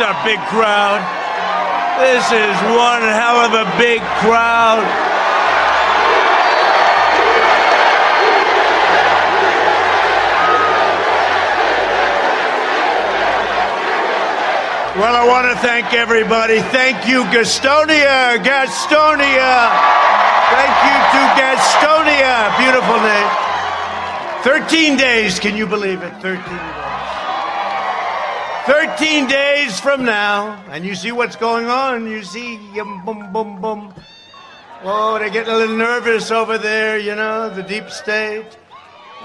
a big crowd. This is one hell of a big crowd. Well, I want to thank everybody. Thank you, Gastonia. Gastonia. Thank you to Gastonia. Beautiful name. 13 days. Can you believe it? 13 days. 13 days from now, and you see what's going on. You see, yum, boom, boom, boom. Oh, they're getting a little nervous over there, you know, the deep state,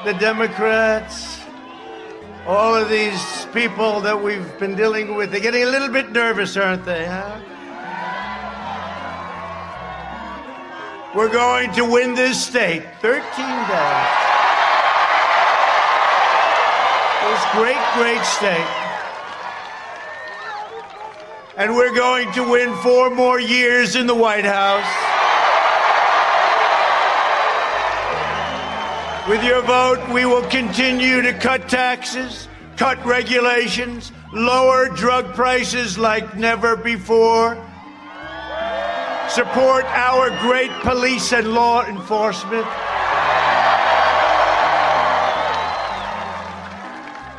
the Democrats all of these people that we've been dealing with, they're getting a little bit nervous, aren't they, huh? We're going to win this state 13 days. This great, great state. And we're going to win four more years in the White House. With your vote, we will continue to cut taxes, cut regulations, lower drug prices like never before, support our great police and law enforcement,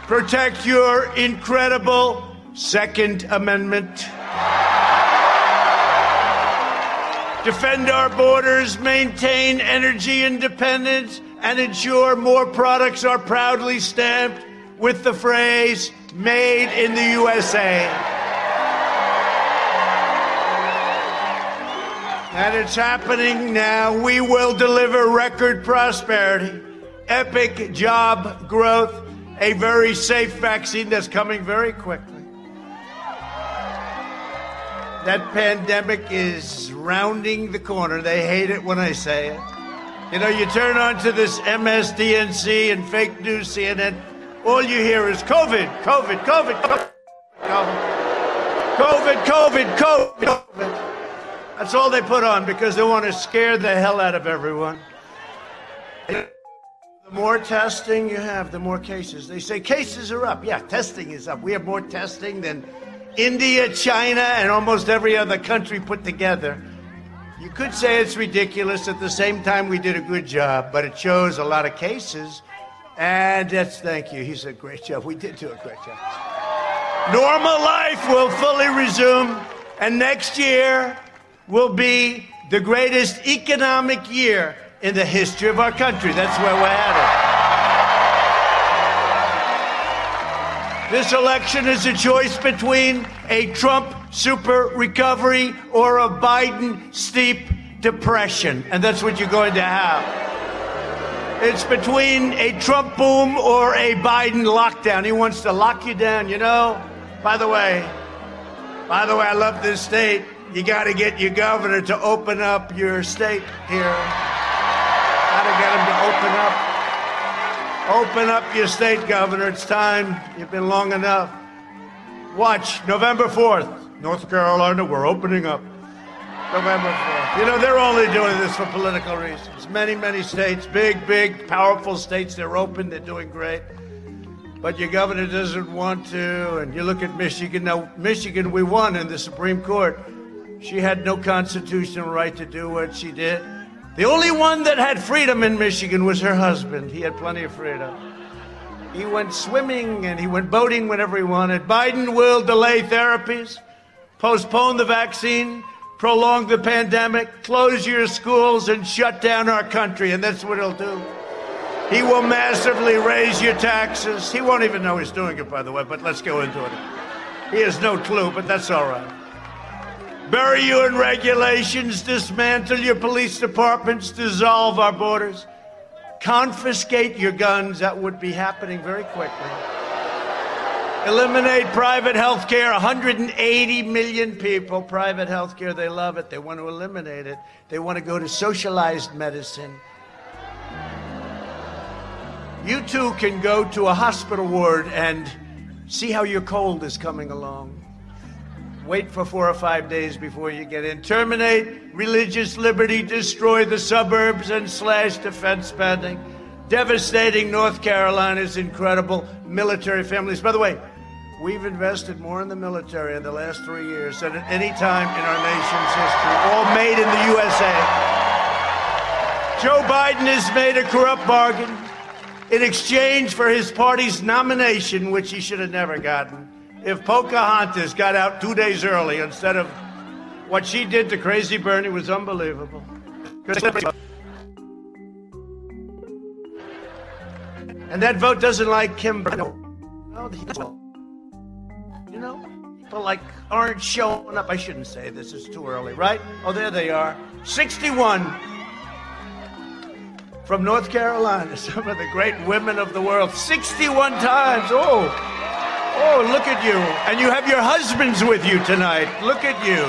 protect your incredible Second Amendment. Defend our borders, maintain energy independence, and ensure more products are proudly stamped with the phrase made in the USA. And it's happening now. We will deliver record prosperity, epic job growth, a very safe vaccine that's coming very quickly. That pandemic is rounding the corner. They hate it when I say it. You know, you turn on to this MSDNC and fake news CNN, all you hear is COVID, COVID, COVID, COVID, COVID, COVID, COVID. That's all they put on because they want to scare the hell out of everyone. The more testing you have, the more cases. They say cases are up. Yeah, testing is up. We have more testing than India, China, and almost every other country put together. You could say it's ridiculous. At the same time, we did a good job, but it shows a lot of cases. And that's thank you. He said, great job. We did do a great job. Normal life will fully resume, and next year will be the greatest economic year in the history of our country. That's where we're headed. This election is a choice between a Trump super recovery or a Biden steep depression. And that's what you're going to have. It's between a Trump boom or a Biden lockdown. He wants to lock you down, you know? By the way, by the way, I love this state. You got to get your governor to open up your state here. Got to get him to open up. Open up your state, Governor. It's time. You've been long enough. Watch November 4th, North Carolina, we're opening up. November 4th. You know, they're only doing this for political reasons. Many, many states, big, big, powerful states, they're open, they're doing great. But your governor doesn't want to. And you look at Michigan. Now, Michigan, we won in the Supreme Court. She had no constitutional right to do what she did. The only one that had freedom in Michigan was her husband. He had plenty of freedom. He went swimming and he went boating whenever he wanted. Biden will delay therapies, postpone the vaccine, prolong the pandemic, close your schools, and shut down our country. And that's what he'll do. He will massively raise your taxes. He won't even know he's doing it, by the way, but let's go into it. He has no clue, but that's all right bury you in regulations, dismantle your police departments, dissolve our borders, confiscate your guns. That would be happening very quickly. Eliminate private health care. 180 million people, private health care, they love it. They want to eliminate it. They want to go to socialized medicine. You too can go to a hospital ward and see how your cold is coming along. Wait for four or five days before you get in. Terminate religious liberty, destroy the suburbs, and slash defense spending. Devastating North Carolina's incredible military families. By the way, We've invested more in the military in the last three years than at any time in our nation's history, all made in the USA. Joe Biden has made a corrupt bargain in exchange for his party's nomination, which he should have never gotten. If Pocahontas got out two days early instead of what she did to Crazy Bernie was unbelievable. And that vote doesn't like Kim. You know, people like aren't showing up. I shouldn't say this, it's too early, right? Oh, there they are. 61 from North Carolina, some of the great women of the world. 61 times. Oh, oh, look at you. And you have your husbands with you tonight. Look at you.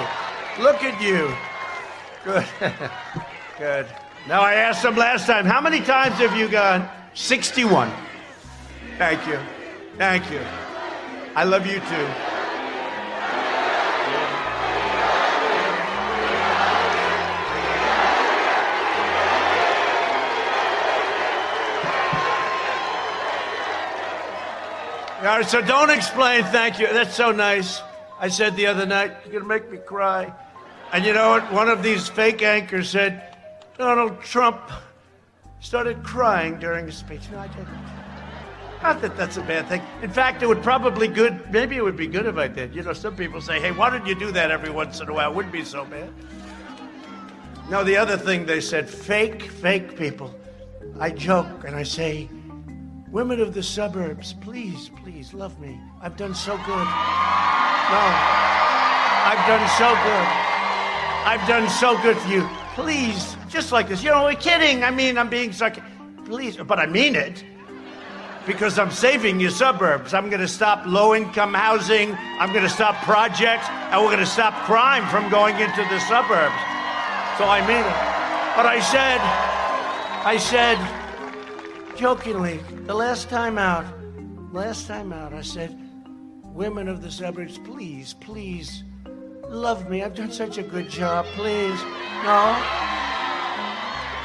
Look at you. Good. Good. Now, I asked them last time, how many times have you gone? 61. Thank you. Thank you. I love you too. All right, so don't explain thank you. That's so nice. I said the other night, you're going to make me cry. And you know what? One of these fake anchors said, Donald Trump started crying during his speech. No, I didn't. Not that that's a bad thing. In fact, it would probably good. Maybe it would be good if I did. You know, some people say, "Hey, why don't you do that every once in a while?" It wouldn't be so bad. No, the other thing they said, fake, fake people. I joke and I say, women of the suburbs, please, please love me. I've done so good. No, I've done so good. I've done so good for you. Please, just like this. You know, we're kidding. I mean, I'm being sarcastic. Please, but I mean it because I'm saving your suburbs. I'm going to stop low income housing. I'm going to stop projects. And we're going to stop crime from going into the suburbs. So I mean it. But I said, I said, jokingly, the last time out, last time out, I said, women of the suburbs, please, please, love me. I've done such a good job. Please. No.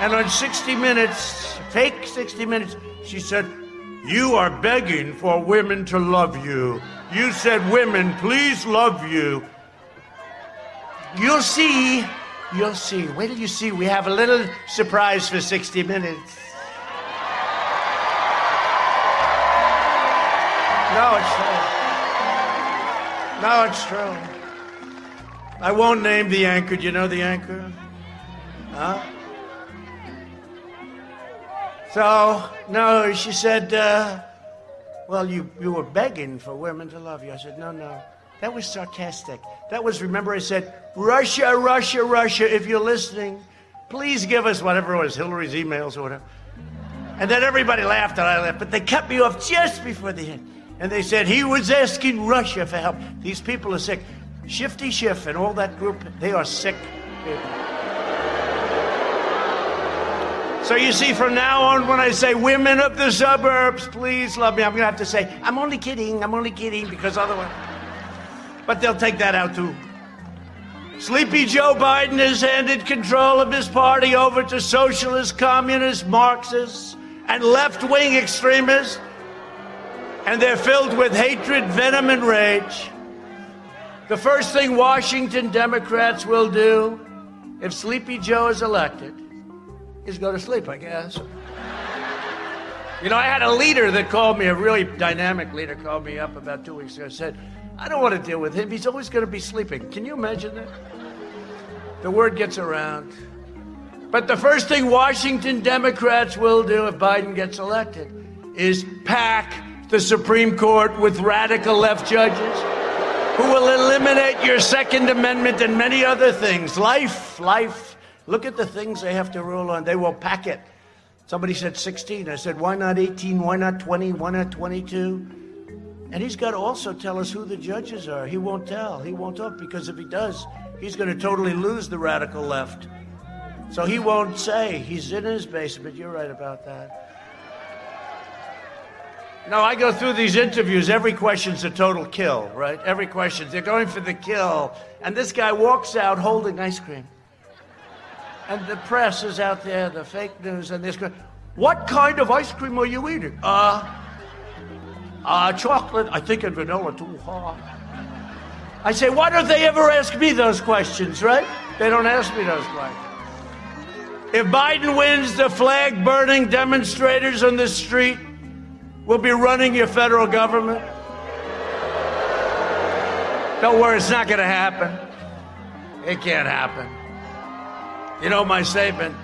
And on 60 Minutes, fake 60 Minutes, she said, you are begging for women to love you. You said, Women, please love you. You'll see. You'll see. Wait till you see. We have a little surprise for 60 minutes. It's true. No, it's true. I won't name the anchor. Do you know the anchor? Huh? So, no, she said, uh, well, you, you were begging for women to love you. I said, no, no. That was sarcastic. That was, remember, I said, Russia, Russia, Russia, if you're listening, please give us whatever it was, Hillary's emails or whatever. And then everybody laughed and I laughed, but they cut me off just before the end. And they said, he was asking Russia for help. These people are sick. Shifty Schiff and all that group, they are sick. So you see, from now on, when I say women of the suburbs, please love me, I'm going to have to say, I'm only kidding, I'm only kidding, because otherwise. But they'll take that out too. Sleepy Joe Biden has handed control of his party over to socialists, communists, Marxists, and left wing extremists. And they're filled with hatred, venom, and rage. The first thing Washington Democrats will do if Sleepy Joe is elected is go to sleep, I guess. You know, I had a leader that called me, a really dynamic leader called me up about two weeks ago and said, I don't want to deal with him. He's always going to be sleeping. Can you imagine that? The word gets around. But the first thing Washington Democrats will do if Biden gets elected is pack the Supreme Court with radical left judges who will eliminate your Second Amendment and many other things. Life, life, Look at the things they have to rule on. They will pack it. Somebody said 16. I said, why not 18? Why not 20? Why not 22? And he's got to also tell us who the judges are. He won't tell. He won't talk because if he does, he's going to totally lose the radical left. So he won't say. He's in his basement. You're right about that. No, I go through these interviews. Every question's a total kill, right? Every question. They're going for the kill. And this guy walks out holding ice cream. And the press is out there, the fake news, and this. guy. What kind of ice cream are you eating? Uh, Uh, chocolate, I think, and vanilla too hot. I say, why don't they ever ask me those questions, right? They don't ask me those questions. If Biden wins, the flag burning demonstrators on the street will be running your federal government. Don't worry, it's not going to happen. It can't happen. You know my statement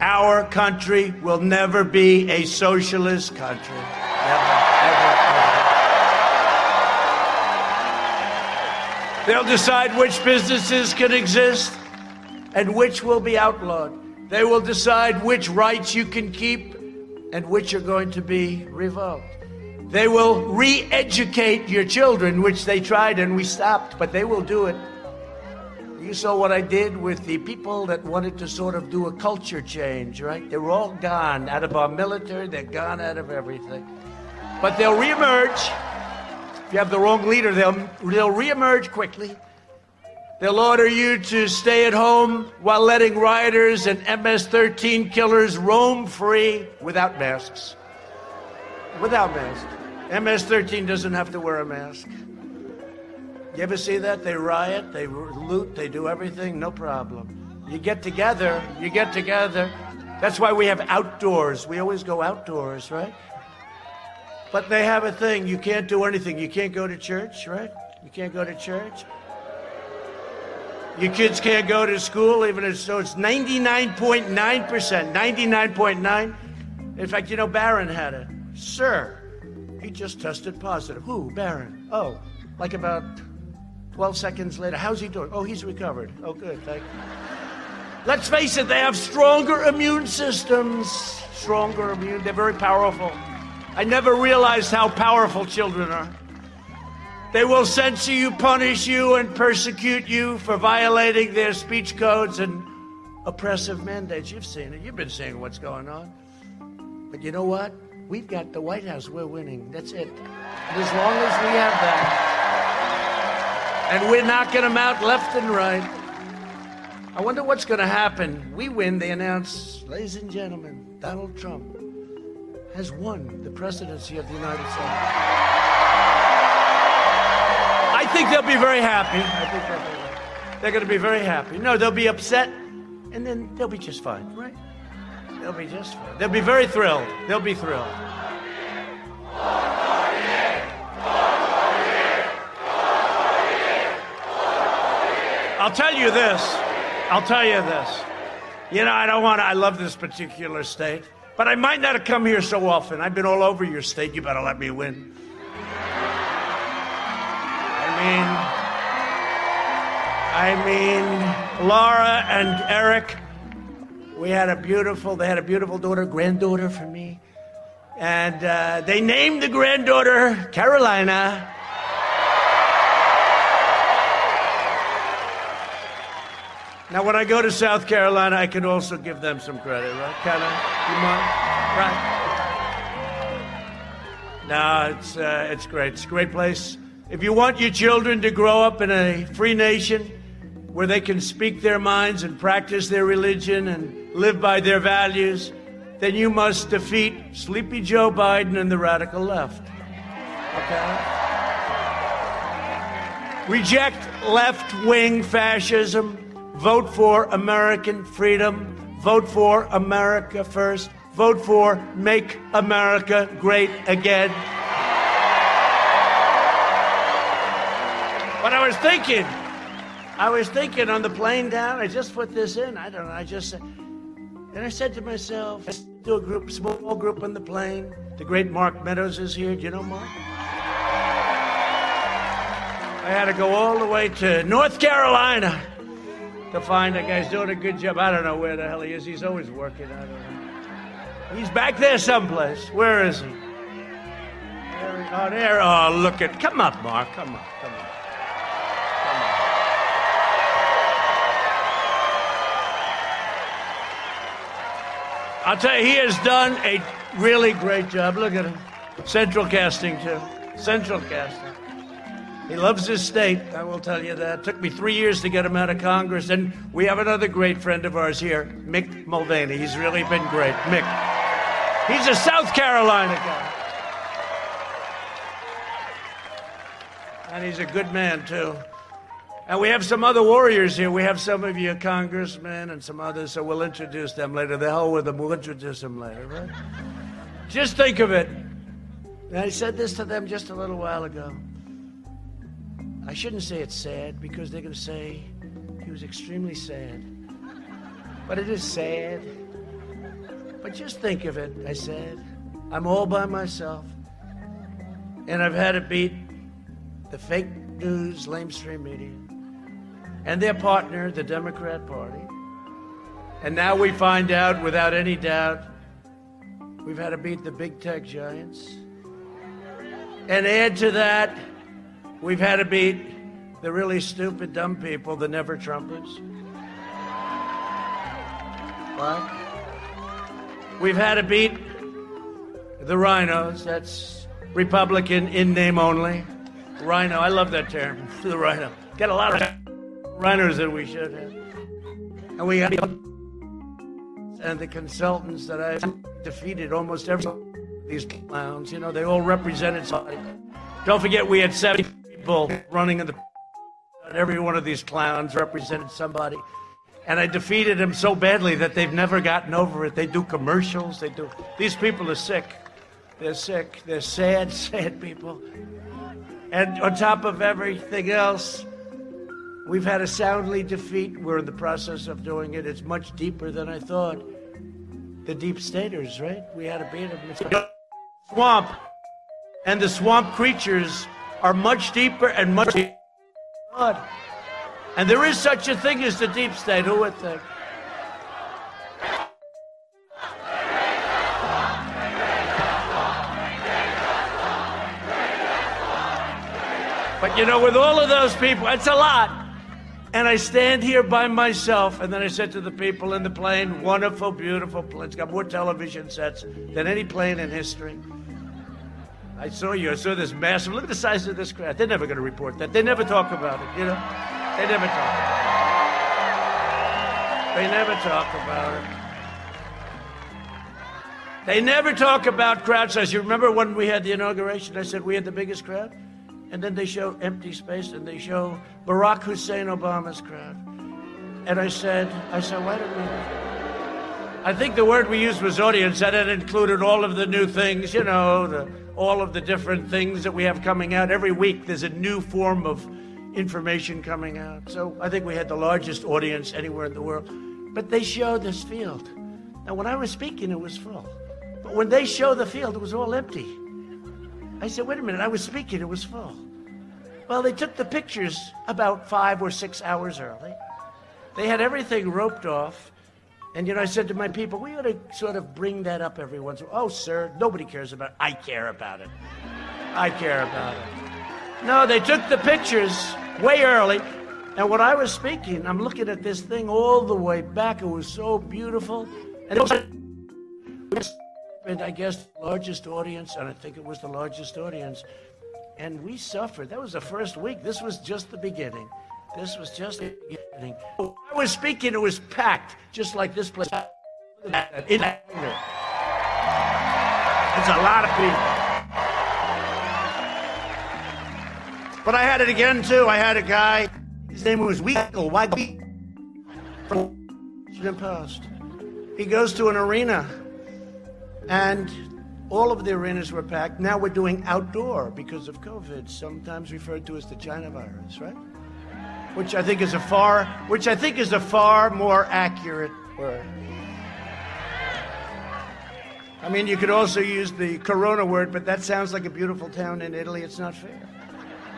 our country will never be a socialist country. Never, ever, ever. They'll decide which businesses can exist and which will be outlawed. They will decide which rights you can keep and which are going to be revoked. They will re educate your children, which they tried and we stopped, but they will do it. You saw what I did with the people that wanted to sort of do a culture change, right? They're all gone out of our military, they're gone out of everything. But they'll reemerge. If you have the wrong leader, they'll, they'll reemerge quickly. They'll order you to stay at home while letting rioters and MS 13 killers roam free without masks. Without masks. MS 13 doesn't have to wear a mask. You ever see that? They riot, they loot, they do everything, no problem. You get together, you get together. That's why we have outdoors. We always go outdoors, right? But they have a thing. You can't do anything. You can't go to church, right? You can't go to church. Your kids can't go to school, even if so it's 99.9%. 99.9. In fact, you know, Barron had it. Sir, he just tested positive. Who? Barron. Oh, like about 12 seconds later. How's he doing? Oh, he's recovered. Oh, good. Thank you. Let's face it, they have stronger immune systems. Stronger immune. They're very powerful. I never realized how powerful children are. They will censor you, punish you, and persecute you for violating their speech codes and oppressive mandates. You've seen it. You've been seeing what's going on. But you know what? We've got the White House. We're winning. That's it. And as long as we have that, and we're knocking them out left and right. I wonder what's going to happen. We win, they announce, ladies and gentlemen, Donald Trump has won the presidency of the United States. I think they'll be very happy. They're going to be very happy. No, they'll be upset, and then they'll be just fine, right? They'll be just fine. They'll be very thrilled. They'll be thrilled. I'll tell you this. I'll tell you this. You know, I don't want to, I love this particular state, but I might not have come here so often. I've been all over your state. You better let me win I mean, Lara and Eric, we had a beautiful, they had a beautiful daughter, granddaughter for me. And uh, they named the granddaughter Carolina. Now, when I go to South Carolina, I can also give them some credit, right? Can I? You mind? Right? No, it's, uh, it's great. It's a great place. If you want your children to grow up in a free nation where they can speak their minds and practice their religion and live by their values, then you must defeat Sleepy Joe Biden and the radical left. Okay? Reject left wing fascism. Vote for American freedom. Vote for America first. Vote for Make America Great Again. But I was thinking, I was thinking on the plane down, I just put this in. I don't know. I just and I said to myself, let's do a group, small group on the plane. The great Mark Meadows is here. Do you know Mark? I had to go all the way to North Carolina to find a guy's doing a good job. I don't know where the hell he is. He's always working. I don't know. He's back there someplace. Where is he? There, oh, there. Oh, look at. Come up, Mark. Come up. Come up. I'll tell you, he has done a really great job. Look at him. Central casting, too. Central casting. He loves his state, I will tell you that. It took me three years to get him out of Congress. And we have another great friend of ours here, Mick Mulvaney. He's really been great. Mick. He's a South Carolina guy. And he's a good man, too. And we have some other warriors here. We have some of you congressmen and some others, so we'll introduce them later. The hell with them, we'll introduce them later, right? Just think of it. And I said this to them just a little while ago. I shouldn't say it's sad because they're going to say he was extremely sad. But it is sad. But just think of it, I said. I'm all by myself. And I've had to beat the fake news, lamestream media, and their partner, the Democrat Party. And now we find out, without any doubt, we've had to beat the big tech giants. And add to that, we've had to beat the really stupid, dumb people, the never Trumpers. What? We've had to beat the RINOs. That's Republican in name only. RINO. I love that term. The RINO. Got a lot of RINOs that we should have. And we had and the consultants that I defeated almost every these clowns. You know, they all represented somebody. Don't forget, we had 70 people running in the. Every one of these clowns represented somebody. And I defeated them so badly that they've never gotten over it. They do commercials. They do. These people are sick. They're sick. They're sad, sad people. And on top of everything else, we've had a soundly defeat. We're in the process of doing it. It's much deeper than I thought. The deep staters, right? We had to beat of them. Swamp. And the swamp creatures are much deeper and much deeper. And there is such a thing as the deep state. Who would think? But you know, with all of those people, it's a lot. And I stand here by myself, and then I said to the people in the plane, wonderful, beautiful plane. It's got more television sets than any plane in history. I saw you. I saw this massive. Look at the size of this crowd. They're never going to report that. They never talk about it, you know? They never talk about it. They never talk about it. They never talk about crowd size. You remember when we had the inauguration? I said we had the biggest crowd? And then they show empty space and they show Barack Hussein Obama's crowd. And I said, I said, wait a minute. I think the word we used was audience, and it included all of the new things, you know, the, all of the different things that we have coming out. Every week there's a new form of information coming out. So I think we had the largest audience anywhere in the world. But they show this field. Now, when I was speaking, it was full. But when they show the field, it was all empty. I said, wait a minute, I was speaking, it was full. Well, they took the pictures about five or six hours early. They had everything roped off. And, you know, I said to my people, we ought to sort of bring that up every once in a while. Oh, sir, nobody cares about it. I care about it. I care about it. No, they took the pictures way early. And when I was speaking, I'm looking at this thing all the way back. It was so beautiful. And it was I guess, the largest audience, and I think it was the largest audience. And we suffered. That was the first week. This was just the beginning. This was just the beginning. I was speaking, it was packed, just like this place. It's a lot of people. But I had it again, too. I had a guy, his name was Weekle, Weigel, from Washington Post. He goes to an arena and all of the arenas were packed. Now we're doing outdoor because of COVID, sometimes referred to as the China virus, right? Which I think is a far, which I think is a far more accurate word. I mean, you could also use the corona word, but that sounds like a beautiful town in Italy. It's not fair.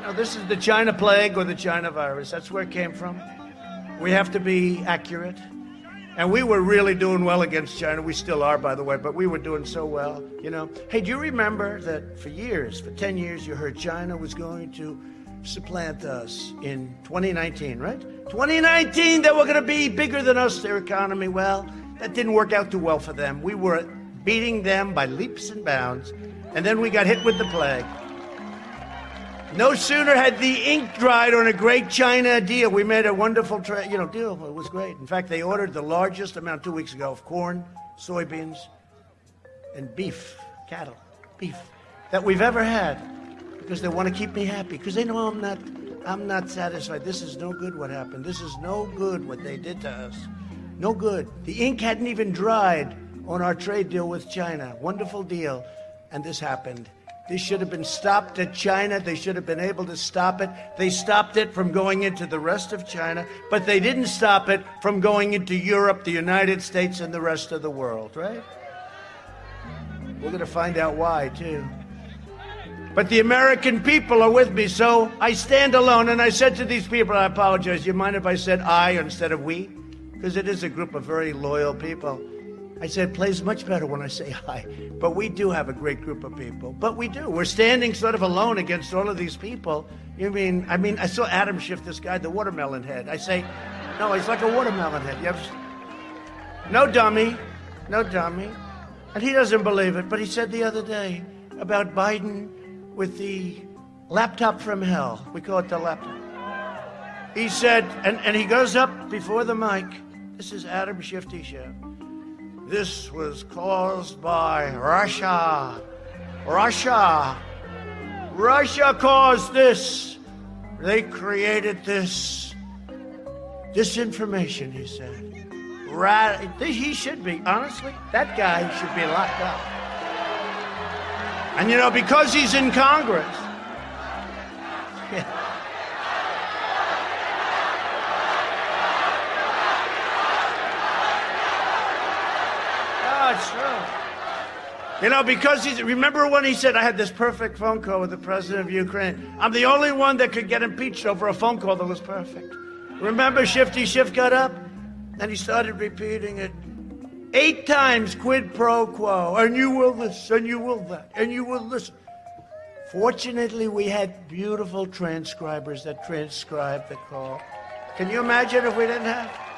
No, this is the China plague or the China virus. That's where it came from. We have to be accurate. And we were really doing well against China. We still are, by the way, but we were doing so well, you know. Hey, do you remember that for years, for 10 years, you heard China was going to supplant us in 2019, right? 2019, they were going to be bigger than us, their economy. Well, that didn't work out too well for them. We were beating them by leaps and bounds, and then we got hit with the plague. No sooner had the ink dried on a great China deal. We made a wonderful tra- you know, deal. It was great. In fact, they ordered the largest amount two weeks ago of corn, soybeans, and beef, cattle, beef, that we've ever had. because they want to keep me happy because they know I'm not I'm not satisfied. This is no good what happened. This is no good what they did to us. No good. The ink hadn't even dried on our trade deal with China. Wonderful deal. And this happened. This should have been stopped at China. They should have been able to stop it. They stopped it from going into the rest of China, but they didn't stop it from going into Europe, the United States, and the rest of the world, right? We're going to find out why, too. But the American people are with me, so I stand alone. And I said to these people, I apologize. You mind if I said I instead of we? Because it is a group of very loyal people. I said, plays much better when I say hi. But we do have a great group of people. But we do. We're standing sort of alone against all of these people. You mean, I mean, I saw Adam Schiff, this guy, the watermelon head. I say, no, he's like a watermelon head. You have, no dummy, no dummy. And he doesn't believe it. But he said the other day about Biden with the laptop from hell. We call it the laptop. He said, and, and he goes up before the mic. This is Adam Shifty Show. This was caused by Russia. Russia. Russia caused this. They created this disinformation, he said. Right, he should be, honestly, that guy should be locked up. And you know, because he's in Congress, it's true. You know, because he's, remember when he said, I had this perfect phone call with the president of Ukraine? I'm the only one that could get impeached over a phone call that was perfect. Remember, Shifty Schiff got up and he started repeating it eight times quid pro quo, and you will this, and you will that, and you will listen. Fortunately, we had beautiful transcribers that transcribed the call. Can you imagine if we didn't have?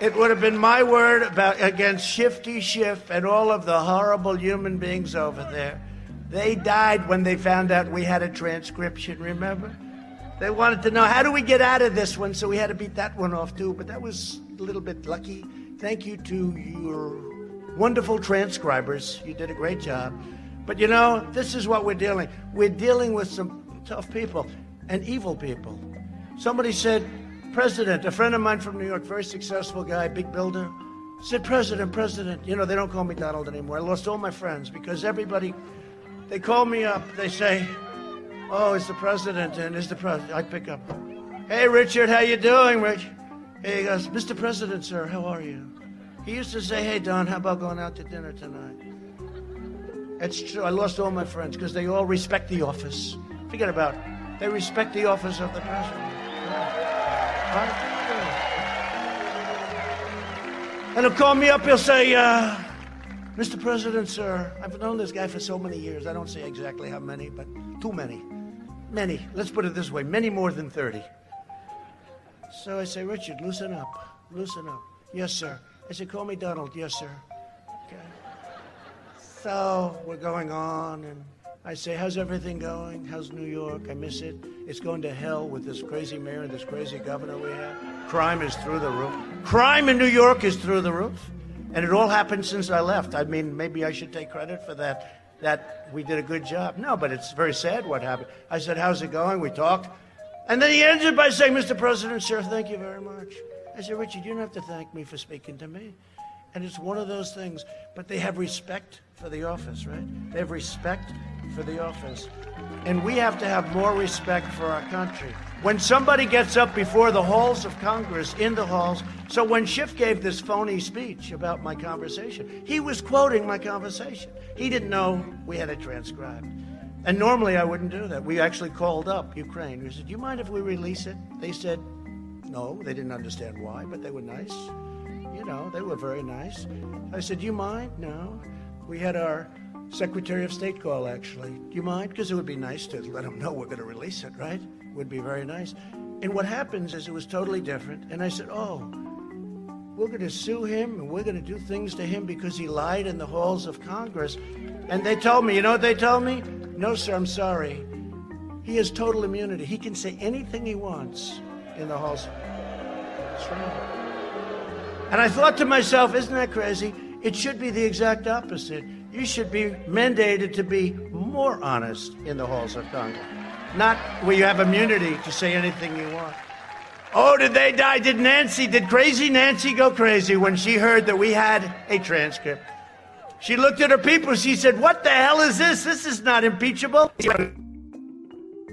It would have been my word about against Shifty Schiff and all of the horrible human beings over there. They died when they found out we had a transcription, remember? They wanted to know how do we get out of this one, so we had to beat that one off too. But that was a little bit lucky. Thank you to your wonderful transcribers. You did a great job. But you know, this is what we're dealing. We're dealing with some tough people and evil people. Somebody said, President, a friend of mine from New York, very successful guy, big builder, said, President, President. You know, they don't call me Donald anymore. I lost all my friends because everybody, they call me up. They say, Oh, it's the president, and it's the president. I pick up. Hey, Richard, how you doing, Rich? Hey, he goes, Mr. President, sir, how are you? He used to say, Hey, Don, how about going out to dinner tonight? It's true. I lost all my friends because they all respect the office. Forget about it. They respect the office of the president. And he'll call me up, he'll say, uh, Mr. President, sir, I've known this guy for so many years. I don't say exactly how many, but too many. Many. Let's put it this way many more than 30. So I say, Richard, loosen up. Loosen up. Yes, sir. I said, call me Donald. Yes, sir. Okay. So we're going on, and I say, How's everything going? How's New York? I miss it. It's going to hell with this crazy mayor and this crazy governor we have. Crime is through the roof. Crime in New York is through the roof. And it all happened since I left. I mean, maybe I should take credit for that, that we did a good job. No, but it's very sad what happened. I said, How's it going? We talked. And then he ended by saying, Mr. President, sir, thank you very much. I said, Richard, you don't have to thank me for speaking to me. And it's one of those things. But they have respect for the office, right? They have respect for the office. And we have to have more respect for our country. When somebody gets up before the halls of Congress, in the halls, so when Schiff gave this phony speech about my conversation, he was quoting my conversation. He didn't know we had it transcribed. And normally I wouldn't do that. We actually called up Ukraine. We said, Do you mind if we release it? They said, No. They didn't understand why, but they were nice. You know, they were very nice. I said, Do you mind? No. We had our Secretary of State call, actually. Do you mind? Because it would be nice to let them know we're going to release it, right? Would be very nice. And what happens is it was totally different. And I said, Oh, we're going to sue him and we're going to do things to him because he lied in the halls of Congress. And they told me, you know what they told me? No, sir, I'm sorry. He has total immunity. He can say anything he wants in the halls. That's right. And I thought to myself, isn't that crazy? It should be the exact opposite. You should be mandated to be more honest in the halls of Congress. not where you have immunity to say anything you want. Oh, did they die? Did Nancy, did crazy Nancy go crazy when she heard that we had a transcript? She looked at her people. She said, What the hell is this? This is not impeachable.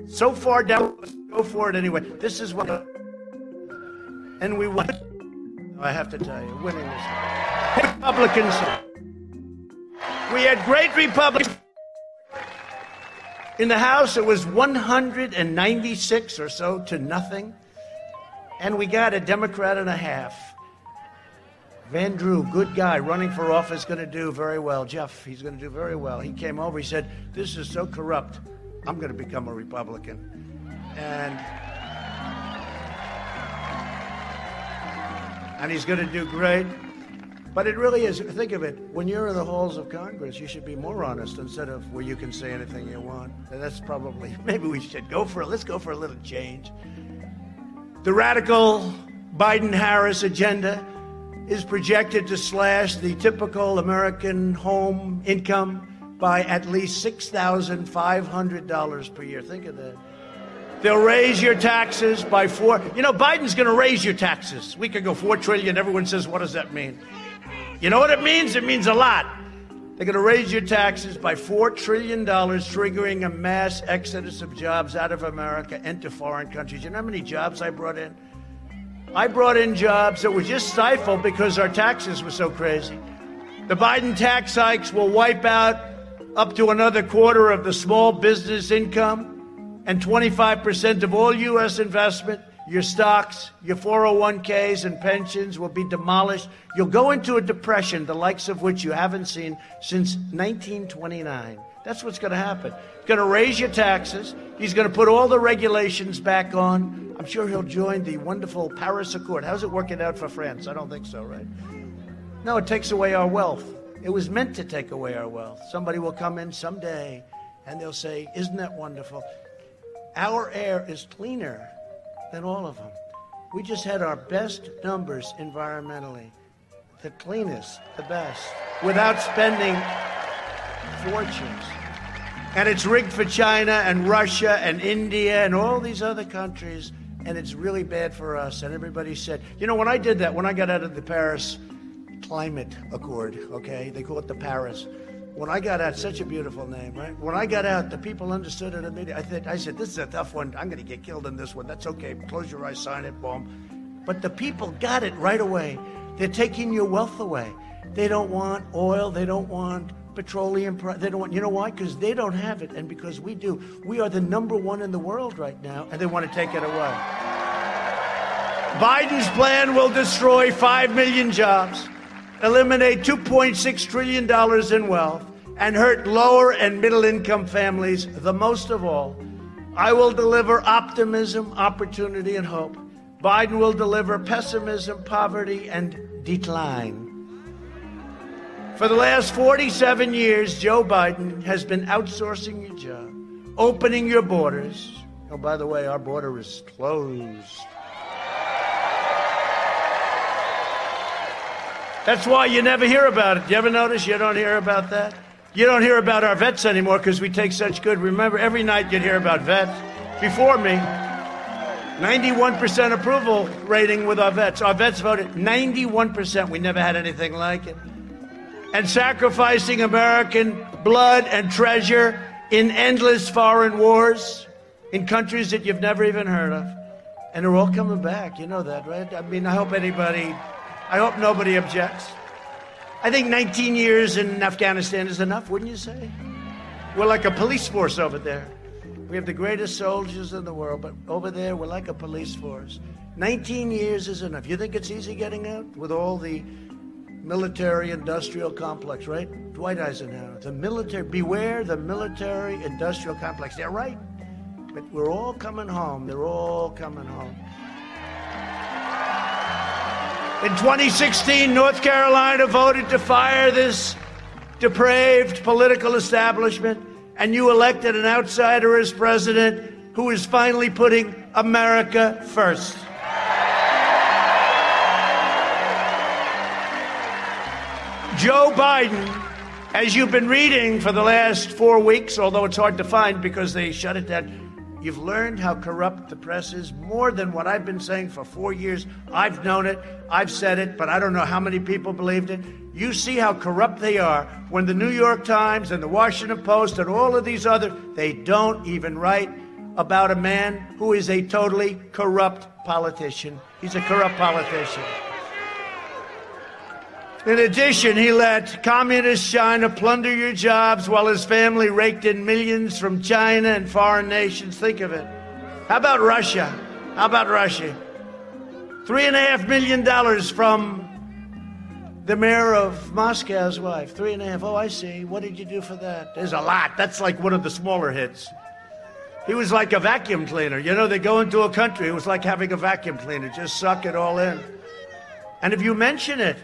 So far down, go for it anyway. This is what. And we won. I have to tell you, winning this. Republicans. We had great Republicans. In the House, it was 196 or so to nothing. And we got a Democrat and a half. Van Drew, good guy, running for office, going to do very well. Jeff, he's going to do very well. He came over, he said, This is so corrupt, I'm going to become a Republican. And, and he's going to do great. But it really is, think of it, when you're in the halls of Congress, you should be more honest instead of where you can say anything you want. And that's probably, maybe we should go for. Let's go for a little change. The radical Biden Harris agenda is projected to slash the typical American home income by at least $6,500 per year. Think of that. They'll raise your taxes by four. You know, Biden's going to raise your taxes. We could go four trillion. Everyone says, what does that mean? You know what it means? It means a lot. They're going to raise your taxes by $4 trillion, triggering a mass exodus of jobs out of America into foreign countries. You know how many jobs I brought in? I brought in jobs that were just stifled because our taxes were so crazy. The Biden tax hikes will wipe out up to another quarter of the small business income and 25% of all U.S. investment your stocks, your 401ks, and pensions will be demolished. You'll go into a depression, the likes of which you haven't seen since 1929. That's what's going to happen. He's going to raise your taxes. He's going to put all the regulations back on. I'm sure he'll join the wonderful Paris Accord. How's it working out for France? I don't think so, right? No, it takes away our wealth. It was meant to take away our wealth. Somebody will come in someday and they'll say, Isn't that wonderful? Our air is cleaner than all of them. We just had our best numbers environmentally, the cleanest, the best, without spending fortunes. And it's rigged for China and Russia and India and all these other countries, and it's really bad for us. And everybody said, you know, when I did that, when I got out of the Paris Climate Accord, okay, they call it the Paris when I got out, such a beautiful name, right? When I got out, the people understood it immediately. I, said, I said, this is a tough one. I'm going to get killed in this one. That's okay. Close your eyes, sign it, boom. But the people got it right away. They're taking your wealth away. They don't want oil. They don't want petroleum. They don't want, you know why? Because they don't have it, and because we do. We are the number one in the world right now, and they want to take it away. Biden's plan will destroy 5 million jobs, eliminate $2.6 trillion in wealth, and hurt lower and middle income families the most of all. I will deliver optimism, opportunity, and hope. Biden will deliver pessimism, poverty, and decline. For the last 47 years, Joe Biden has been outsourcing your job, opening your borders. Oh, by the way, our border is closed. That's why you never hear about it. You ever notice you don't hear about that? You don't hear about our vets anymore because we take such good. Remember, every night you'd hear about vets. Before me, 91% approval rating with our vets. Our vets voted 91%. We never had anything like it. And sacrificing American blood and treasure in endless foreign wars in countries that you've never even heard of. And they're all coming back. You know that, right? I mean, I hope anybody, I hope nobody objects. I think 19 years in Afghanistan is enough, wouldn't you say? We're like a police force over there. We have the greatest soldiers in the world, but over there we're like a police force. 19 years is enough. You think it's easy getting out with all the military industrial complex, right? Dwight Eisenhower. The military, beware the military industrial complex. They're right. But we're all coming home. They're all coming home. In 2016, North Carolina voted to fire this depraved political establishment, and you elected an outsider as president who is finally putting America first. Joe Biden, as you've been reading for the last four weeks, although it's hard to find because they shut it down, You've learned how corrupt the press is more than what I've been saying for four years. I've known it, I've said it, but I don't know how many people believed it. You see how corrupt they are when the New York Times and the Washington Post and all of these other, they don't even write about a man who is a totally corrupt politician. He's a corrupt politician. In addition, he let communist China plunder your jobs while his family raked in millions from China and foreign nations. Think of it. How about Russia? How about Russia? Three and a half million dollars from the mayor of Moscow's wife. Three and a half. Oh, I see. What did you do for that? There's a lot. That's like one of the smaller hits. He was like a vacuum cleaner. You know, they go into a country, it was like having a vacuum cleaner, just suck it all in. And if you mention it,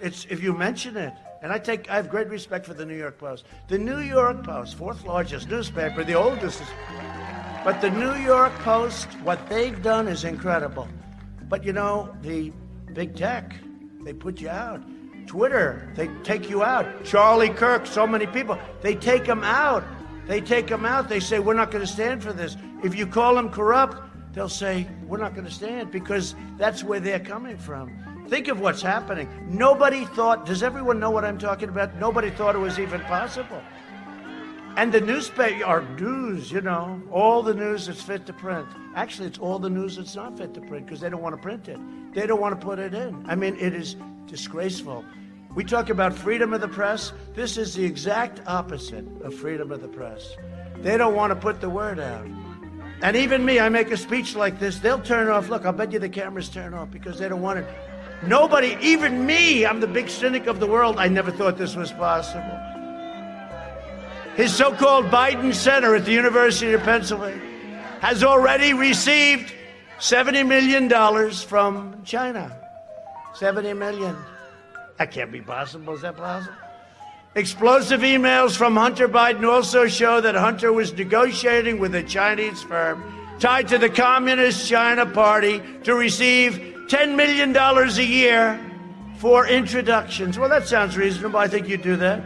it's if you mention it, and I take I have great respect for the New York Post. The New York Post, fourth largest newspaper, the oldest but the New York Post, what they've done is incredible. But you know, the big tech, they put you out. Twitter, they take you out. Charlie Kirk, so many people, they take them out. They take them out. They say, We're not going to stand for this. If you call them corrupt, they'll say, We're not going to stand because that's where they're coming from. Think of what's happening. Nobody thought, does everyone know what I'm talking about? Nobody thought it was even possible. And the newspaper, our news, you know, all the news that's fit to print. Actually, it's all the news that's not fit to print because they don't want to print it. They don't want to put it in. I mean, it is disgraceful. We talk about freedom of the press. This is the exact opposite of freedom of the press. They don't want to put the word out. And even me, I make a speech like this, they'll turn off. Look, I'll bet you the cameras turn off because they don't want it. Nobody, even me, I'm the big cynic of the world. I never thought this was possible. His so called Biden Center at the University of Pennsylvania has already received $70 million from China. 70 million. That can't be possible. Is that possible? Explosive emails from Hunter Biden also show that Hunter was negotiating with a Chinese firm tied to the Communist China Party to receive $10 million a year for introductions. Well, that sounds reasonable. I think you'd do that.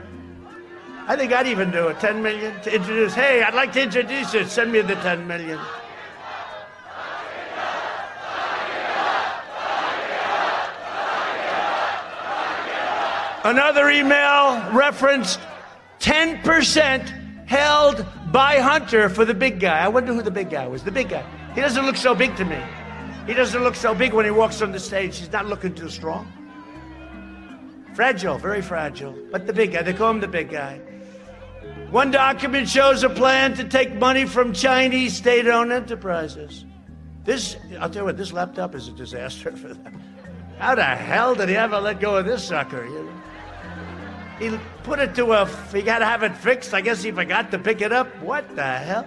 I think I'd even do it. 10 million to introduce. Hey, I'd like to introduce you. Send me the 10 million. Another email referenced 10% held by Hunter for the big guy. I wonder who the big guy was. The big guy. He doesn't look so big to me. He doesn't look so big when he walks on the stage. He's not looking too strong. Fragile, very fragile. But the big guy, they call him the big guy. One document shows a plan to take money from Chinese state owned enterprises. This, I'll tell you what, this laptop is a disaster for them. How the hell did he ever let go of this sucker? You know? He put it to a, he got to have it fixed. I guess he forgot to pick it up. What the hell?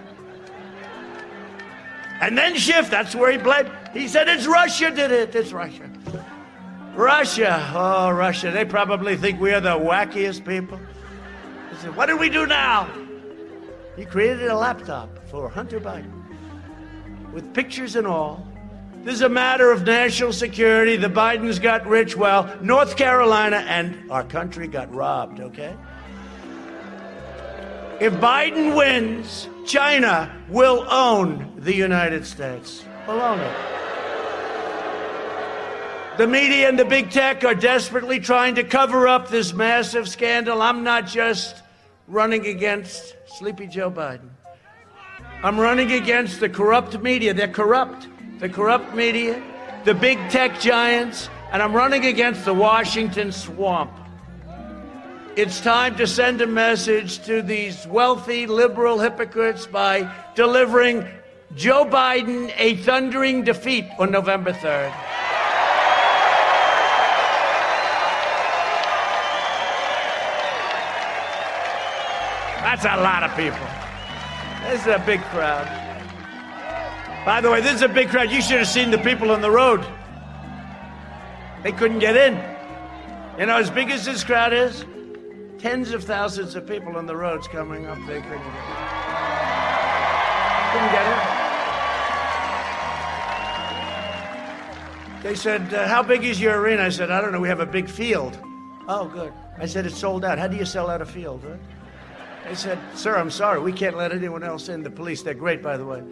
And then Schiff, that's where he blamed. He said, it's Russia did it. It's Russia. Russia. Oh, Russia. They probably think we are the wackiest people. He said, what do we do now? He created a laptop for Hunter Biden with pictures and all this is a matter of national security. The Bidens got rich while North Carolina and our country got robbed, okay? If Biden wins, China will own the United States. It. The media and the big tech are desperately trying to cover up this massive scandal. I'm not just running against Sleepy Joe Biden. I'm running against the corrupt media. They're corrupt the corrupt media, the big tech giants, and I'm running against the Washington swamp. It's time to send a message to these wealthy liberal hypocrites by delivering Joe Biden a thundering defeat on November 3rd. That's a lot of people. This is a big crowd. By the way, this is a big crowd. You should have seen the people on the road. They couldn't get in. You know, as big as this crowd is, tens of thousands of people on the roads coming up, they couldn't get in. Couldn't get in. They said, uh, How big is your arena? I said, I don't know. We have a big field. Oh, good. I said, It's sold out. How do you sell out a field? Right? They said, Sir, I'm sorry. We can't let anyone else in. The police, they're great, by the way.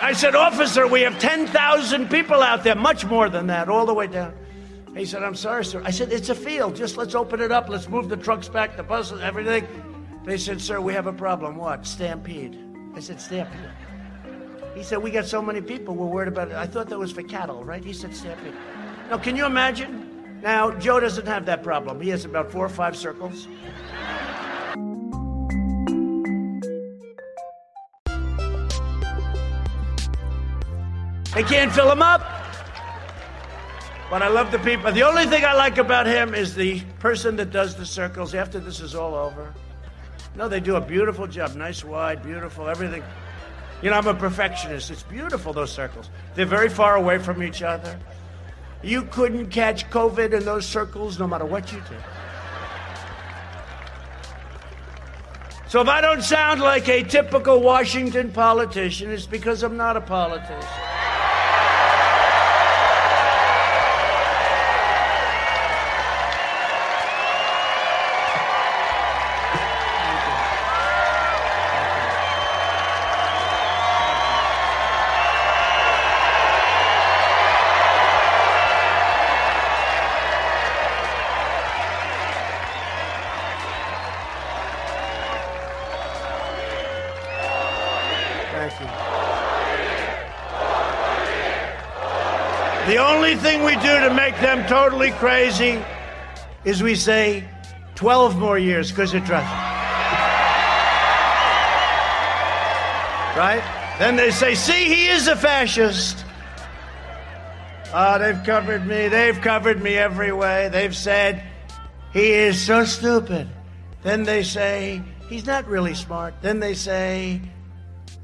I said, Officer, we have 10,000 people out there, much more than that, all the way down. He said, I'm sorry, sir. I said, It's a field. Just let's open it up. Let's move the trucks back, the buses, everything. They said, Sir, we have a problem. What? Stampede. I said, Stampede. He said, We got so many people, we're worried about it. I thought that was for cattle, right? He said, Stampede. Now, can you imagine? Now, Joe doesn't have that problem. He has about four or five circles. They can't fill him up. But I love the people. The only thing I like about him is the person that does the circles after this is all over. No, they do a beautiful job. Nice, wide, beautiful, everything. You know, I'm a perfectionist. It's beautiful, those circles. They're very far away from each other. You couldn't catch COVID in those circles no matter what you did. So if I don't sound like a typical Washington politician, it's because I'm not a politician. Do to make them totally crazy is we say 12 more years because of trust. Right? Then they say, see, he is a fascist. Ah, they've covered me. They've covered me every way. They've said, he is so stupid. Then they say, he's not really smart. Then they say,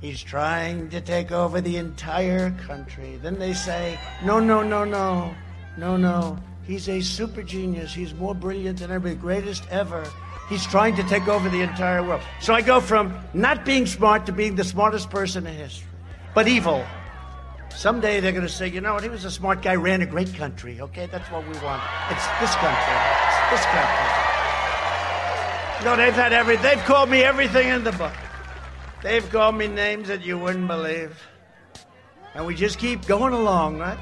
He's trying to take over the entire country. Then they say, no, no, no, no, no, no. He's a super genius. He's more brilliant than ever, greatest ever. He's trying to take over the entire world. So I go from not being smart to being the smartest person in history, but evil. Someday they're going to say, you know what? He was a smart guy, ran a great country. Okay, that's what we want. It's this country. It's this country. No, they've had every. They've called me everything in the book. They've called me names that you wouldn't believe. And we just keep going along, right?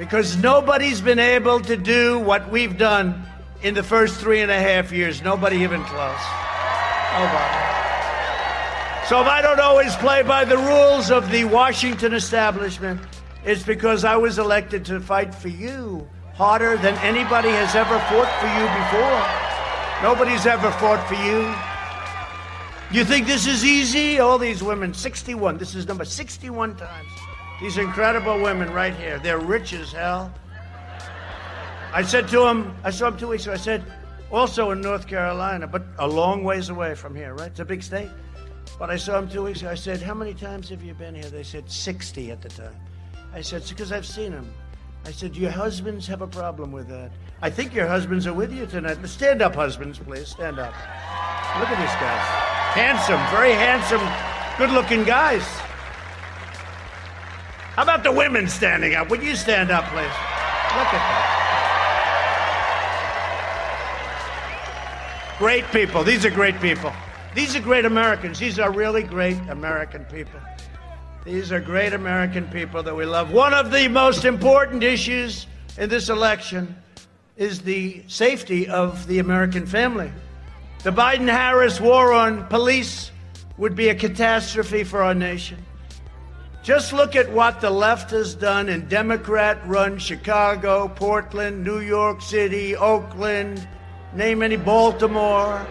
Because nobody's been able to do what we've done in the first three and a half years. Nobody even close. So if I don't always play by the rules of the Washington establishment, it's because I was elected to fight for you harder than anybody has ever fought for you before. Nobody's ever fought for you. You think this is easy? All these women, 61. This is number 61 times. These incredible women right here. They're rich as hell. I said to them, I saw them two weeks ago. I said, also in North Carolina, but a long ways away from here, right? It's a big state. But I saw them two weeks ago. I said, How many times have you been here? They said, 60 at the time. I said, It's because I've seen them. I said, Your husbands have a problem with that. I think your husbands are with you tonight. Stand up, husbands, please. Stand up. Look at these guys. Handsome, very handsome, good looking guys. How about the women standing up? Would you stand up, please? Look at that. Great people. These are great people. These are great Americans. These are really great American people. These are great American people that we love. One of the most important issues in this election is the safety of the American family. The Biden Harris war on police would be a catastrophe for our nation. Just look at what the left has done in Democrat run Chicago, Portland, New York City, Oakland, name any, Baltimore.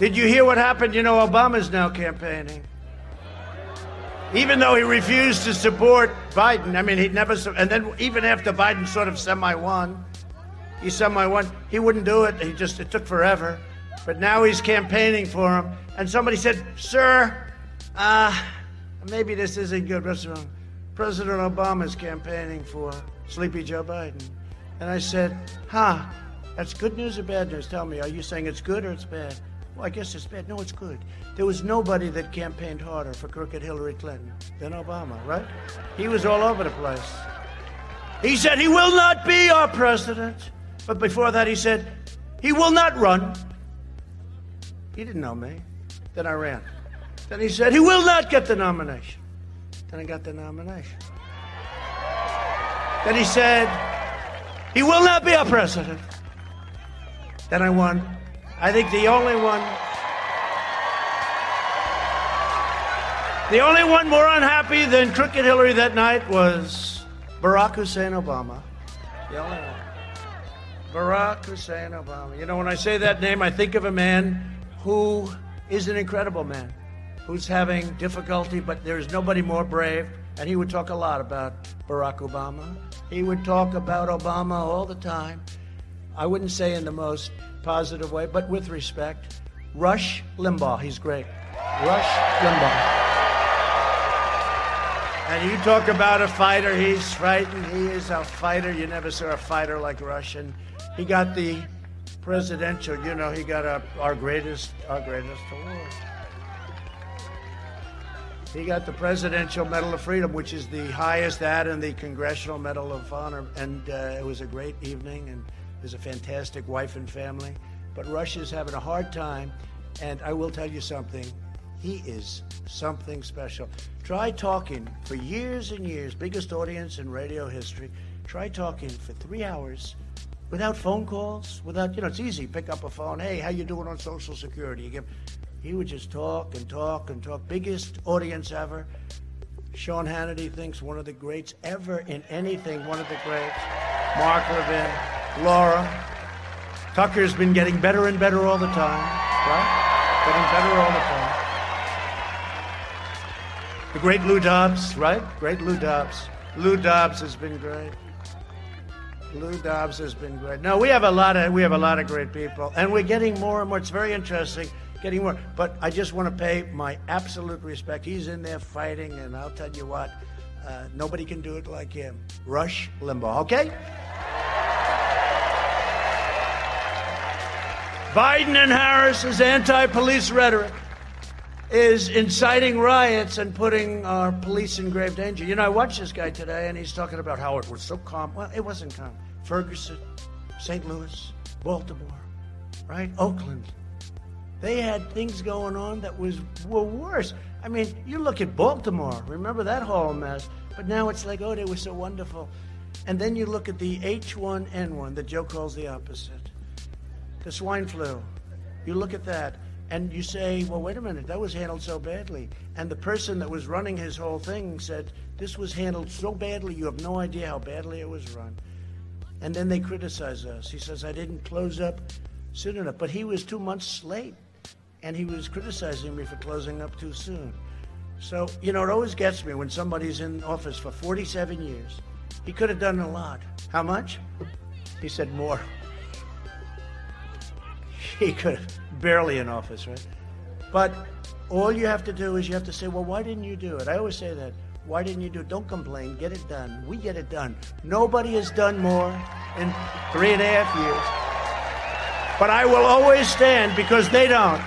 Did you hear what happened? You know, Obama's now campaigning. Even though he refused to support Biden, I mean, he'd never, and then even after Biden sort of semi won, he semi won. He wouldn't do it. He just it took forever. But now he's campaigning for him. And somebody said, "Sir, uh, maybe this isn't good. Wrong?" President Obama is campaigning for Sleepy Joe Biden. And I said, "Huh? That's good news or bad news? Tell me. Are you saying it's good or it's bad?" Well, I guess it's bad. No, it's good. There was nobody that campaigned harder for crooked Hillary Clinton than Obama, right? He was all over the place. He said he will not be our president. But before that, he said, He will not run. He didn't know me. Then I ran. Then he said he will not get the nomination. Then I got the nomination. Then he said he will not be our president. Then I won. I think the only one. The only one more unhappy than Crooked Hillary that night was Barack Hussein Obama. The only one. Barack Hussein Obama. You know, when I say that name, I think of a man who is an incredible man, who's having difficulty, but there's nobody more brave. And he would talk a lot about Barack Obama. He would talk about Obama all the time. I wouldn't say in the most positive way, but with respect. Rush Limbaugh, he's great. Rush Limbaugh. And you talk about a fighter, he's frightened. He is a fighter. You never saw a fighter like Rush. And he got the presidential, you know, he got a, our greatest, our greatest award. He got the Presidential Medal of Freedom, which is the highest that and the Congressional Medal of Honor. And uh, it was a great evening, and there's a fantastic wife and family. But Rush's having a hard time, and I will tell you something. He is something special. Try talking for years and years, biggest audience in radio history. Try talking for three hours without phone calls, without you know, it's easy. Pick up a phone. Hey, how you doing on Social Security? You give. He would just talk and talk and talk. Biggest audience ever. Sean Hannity thinks one of the greats ever in anything. One of the greats. Mark Levin, Laura. Tucker's been getting better and better all the time, right? Getting better all the time. The great Lou Dobbs, right? Great Lou Dobbs. Lou Dobbs has been great. Lou Dobbs has been great. No, we have a lot of we have a lot of great people, and we're getting more and more. It's very interesting, getting more. But I just want to pay my absolute respect. He's in there fighting, and I'll tell you what, uh, nobody can do it like him. Rush Limbaugh. Okay. Biden and Harris's anti-police rhetoric is inciting riots and putting our police in grave danger. You know, I watched this guy today, and he's talking about how it was so calm. Well, it wasn't calm. Ferguson, St. Louis, Baltimore, right? Oakland. They had things going on that was were worse. I mean, you look at Baltimore. Remember that whole mess? But now it's like, oh, they were so wonderful. And then you look at the H1N1 that Joe calls the opposite, the swine flu. You look at that and you say, well, wait a minute, that was handled so badly. And the person that was running his whole thing said, this was handled so badly, you have no idea how badly it was run. And then they criticize us. He says, I didn't close up soon enough. But he was two months late, and he was criticizing me for closing up too soon. So, you know, it always gets me when somebody's in office for 47 years. He could have done a lot. How much? He said more. He could have barely in office, right? But all you have to do is you have to say, well, why didn't you do it? I always say that. Why didn't you do it? Don't complain. Get it done. We get it done. Nobody has done more in three and a half years. But I will always stand because they don't.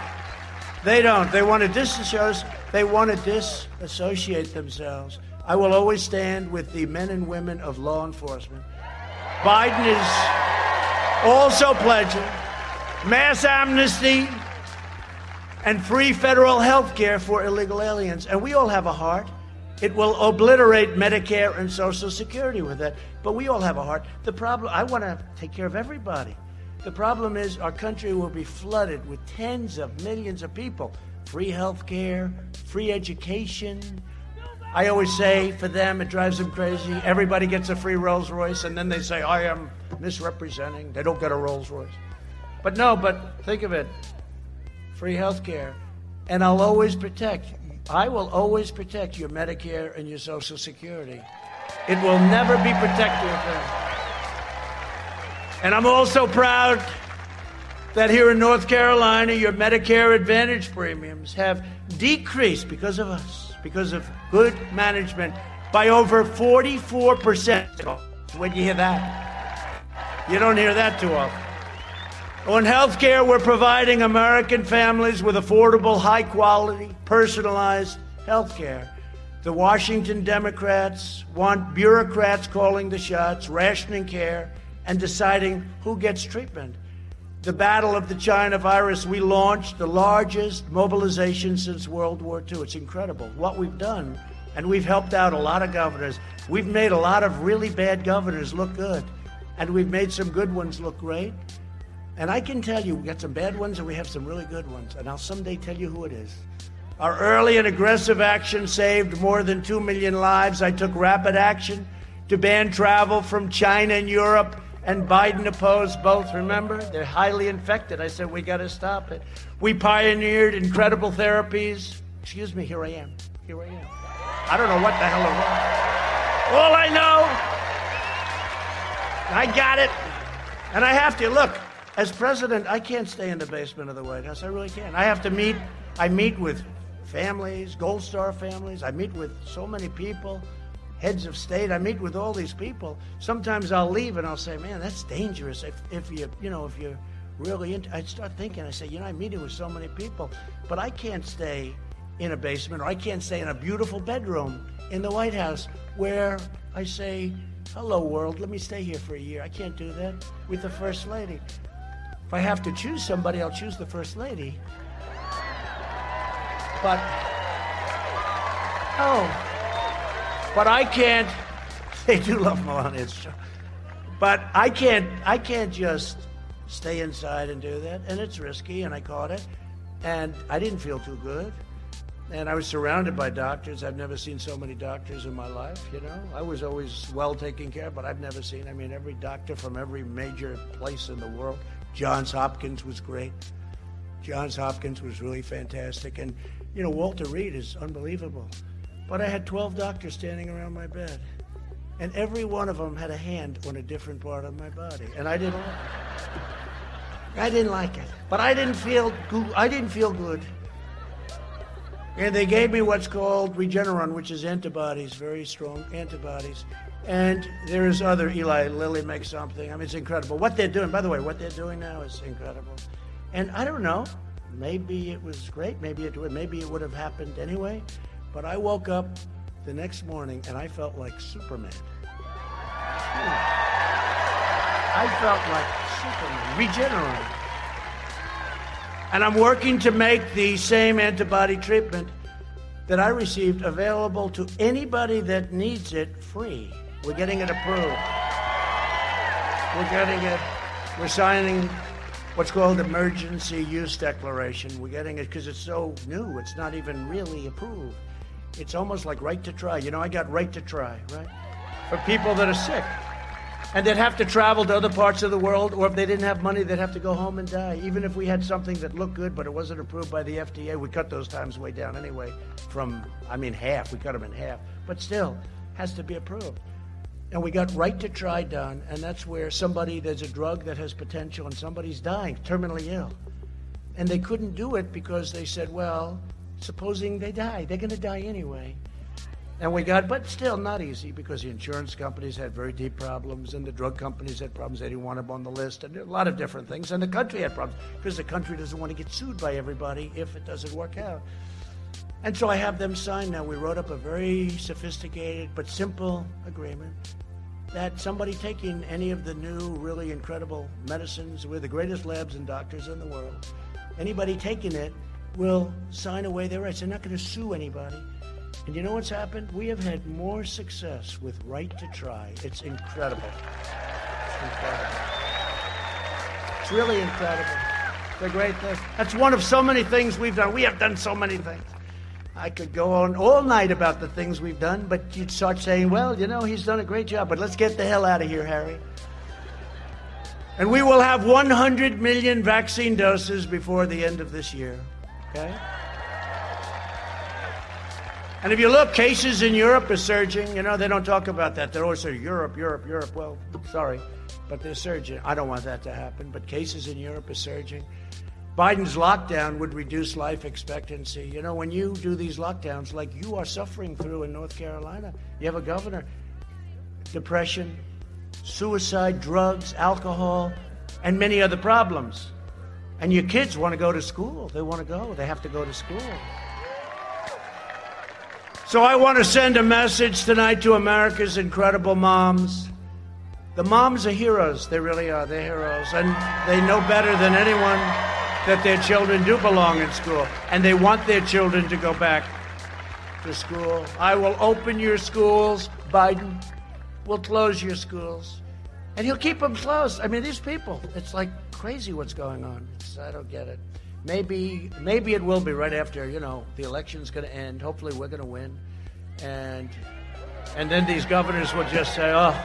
They don't. They want to disassociate. They want to disassociate themselves. I will always stand with the men and women of law enforcement. Biden is also pledging mass amnesty and free federal health care for illegal aliens. And we all have a heart. It will obliterate Medicare and Social Security with that. But we all have a heart. The problem, I want to take care of everybody. The problem is our country will be flooded with tens of millions of people. Free health care, free education. I always say for them, it drives them crazy. Everybody gets a free Rolls Royce, and then they say, I am misrepresenting. They don't get a Rolls Royce. But no, but think of it free health care. And I'll always protect, I will always protect your Medicare and your Social Security. It will never be protected. And I'm also proud that here in North Carolina, your Medicare Advantage premiums have decreased because of us, because of good management, by over 44%. When you hear that, you don't hear that too often. On health care, we're providing American families with affordable, high quality, personalized health care. The Washington Democrats want bureaucrats calling the shots, rationing care, and deciding who gets treatment. the battle of the China virus, we launched the largest mobilization since World War II. It's incredible what we've done. And we've helped out a lot of governors. We've made a lot of really bad governors look good. And we've made some good ones look great. And I can tell you, we got some bad ones and we have some really good ones. And I'll someday tell you who it is. Our early and aggressive action saved more than 2 million lives. I took rapid action to ban travel from China and Europe and Biden opposed both, remember? They're highly infected. I said, we got to stop it. We pioneered incredible therapies. Excuse me, here I am. Here I am. I don't know what the hell it was. All I know, I got it. And I have to. Look, as president, I can't stay in the basement of the White House. I really can't. I have to meet, I meet with families, Gold Star families. I meet with so many people heads of state. I meet with all these people. Sometimes I'll leave and I'll say, man, that's dangerous. If, if you, you know, if you're really into, I start thinking, I say, you know, I'm meeting with so many people, but I can't stay in a basement or I can't stay in a beautiful bedroom in the White House where I say, hello world, let me stay here for a year. I can't do that with the First Lady. If I have to choose somebody, I'll choose the First Lady. But, oh, but I can't. They do love Melania. But I can't. I can't just stay inside and do that, and it's risky. And I caught it, and I didn't feel too good. And I was surrounded by doctors. I've never seen so many doctors in my life. You know, I was always well taken care, of, but I've never seen. I mean, every doctor from every major place in the world. Johns Hopkins was great. Johns Hopkins was really fantastic, and you know, Walter Reed is unbelievable. But I had 12 doctors standing around my bed. And every one of them had a hand on a different part of my body. And I didn't like it. I didn't like it. But I didn't feel good. I didn't feel good. And they gave me what's called Regeneron, which is antibodies, very strong antibodies. And there's other, Eli Lilly makes something. I mean, it's incredible. What they're doing, by the way, what they're doing now is incredible. And I don't know, maybe it was great, maybe it would, maybe it would have happened anyway. But I woke up the next morning and I felt like Superman. I felt like Superman, Regeneron. And I'm working to make the same antibody treatment that I received available to anybody that needs it free. We're getting it approved. We're getting it. We're signing what's called emergency use declaration. We're getting it because it's so new. It's not even really approved. It's almost like right to try. You know, I got right to try, right? For people that are sick. And they'd have to travel to other parts of the world, or if they didn't have money, they'd have to go home and die. Even if we had something that looked good, but it wasn't approved by the FDA, we cut those times way down anyway from, I mean, half. We cut them in half. But still, has to be approved. And we got right to try done, and that's where somebody, there's a drug that has potential, and somebody's dying, terminally ill. And they couldn't do it because they said, well, supposing they die. They're going to die anyway. And we got, but still not easy because the insurance companies had very deep problems and the drug companies had problems. They didn't want them on the list and a lot of different things. And the country had problems because the country doesn't want to get sued by everybody if it doesn't work out. And so I have them sign now. We wrote up a very sophisticated but simple agreement that somebody taking any of the new, really incredible medicines, we're the greatest labs and doctors in the world, anybody taking it will sign away their rights. They're not going to sue anybody. And you know what's happened? We have had more success with Right to Try. It's incredible. It's incredible. It's really incredible. A great thing. That's one of so many things we've done. We have done so many things. I could go on all night about the things we've done, but you'd start saying, well, you know, he's done a great job, but let's get the hell out of here, Harry. And we will have 100 million vaccine doses before the end of this year. Okay? And if you look, cases in Europe are surging. You know, they don't talk about that. They always say Europe, Europe, Europe. Well, sorry, but they're surging. I don't want that to happen, but cases in Europe are surging. Biden's lockdown would reduce life expectancy. You know, when you do these lockdowns, like you are suffering through in North Carolina, you have a governor, depression, suicide, drugs, alcohol, and many other problems. And your kids want to go to school. They want to go. They have to go to school. So I want to send a message tonight to America's incredible moms. The moms are heroes. They really are. They're heroes. And they know better than anyone that their children do belong in school. And they want their children to go back to school. I will open your schools. Biden will close your schools. And he'll keep them closed. I mean, these people, it's like crazy what's going on. It's, I don't get it. Maybe, maybe it will be right after, you know, the election's going to end. Hopefully we're going to win. And, and then these governors will just say, oh,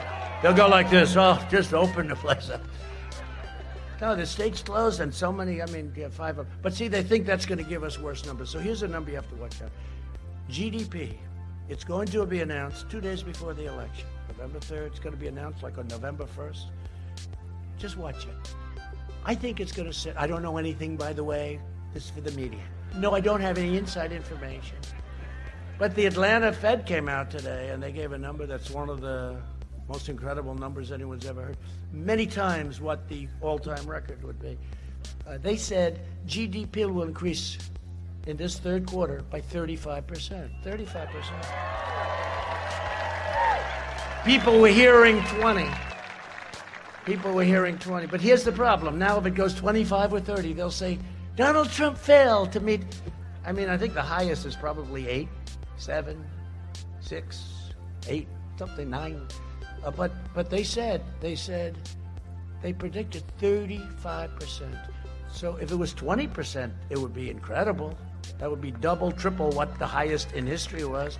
they'll go like this, oh, just open the place up. No, the state's closed and so many, I mean, yeah, five of them. But see, they think that's going to give us worse numbers. So here's a number you have to watch out. GDP, it's going to be announced two days before the election. November 3rd, it's going to be announced like on November 1st. Just watch it. I think it's going to sit. I don't know anything, by the way. This is for the media. No, I don't have any inside information. But the Atlanta Fed came out today and they gave a number that's one of the most incredible numbers anyone's ever heard. Many times what the all time record would be. Uh, they said GDP will increase in this third quarter by 35%. 35%. People were hearing 20. People were hearing 20. But here's the problem. Now, if it goes 25 or 30, they'll say, Donald Trump failed to meet. I mean, I think the highest is probably 8, 7, 6, 8, something, 9. Uh, but, but they said, they said, they predicted 35%. So if it was 20%, it would be incredible. That would be double, triple what the highest in history was.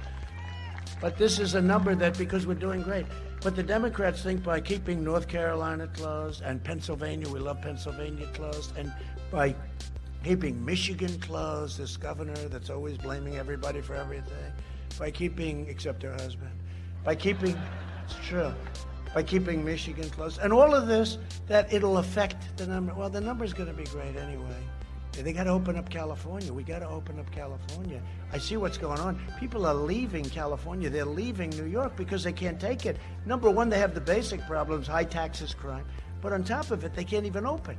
But this is a number that, because we're doing great. But the Democrats think by keeping North Carolina closed and Pennsylvania, we love Pennsylvania closed, and by keeping Michigan closed, this governor that's always blaming everybody for everything, by keeping, except her husband, by keeping, it's true, by keeping Michigan closed, and all of this, that it'll affect the number. Well, the number's going to be great anyway. They got to open up California. We got to open up California. I see what's going on. People are leaving California. They're leaving New York because they can't take it. Number one, they have the basic problems high taxes, crime. But on top of it, they can't even open.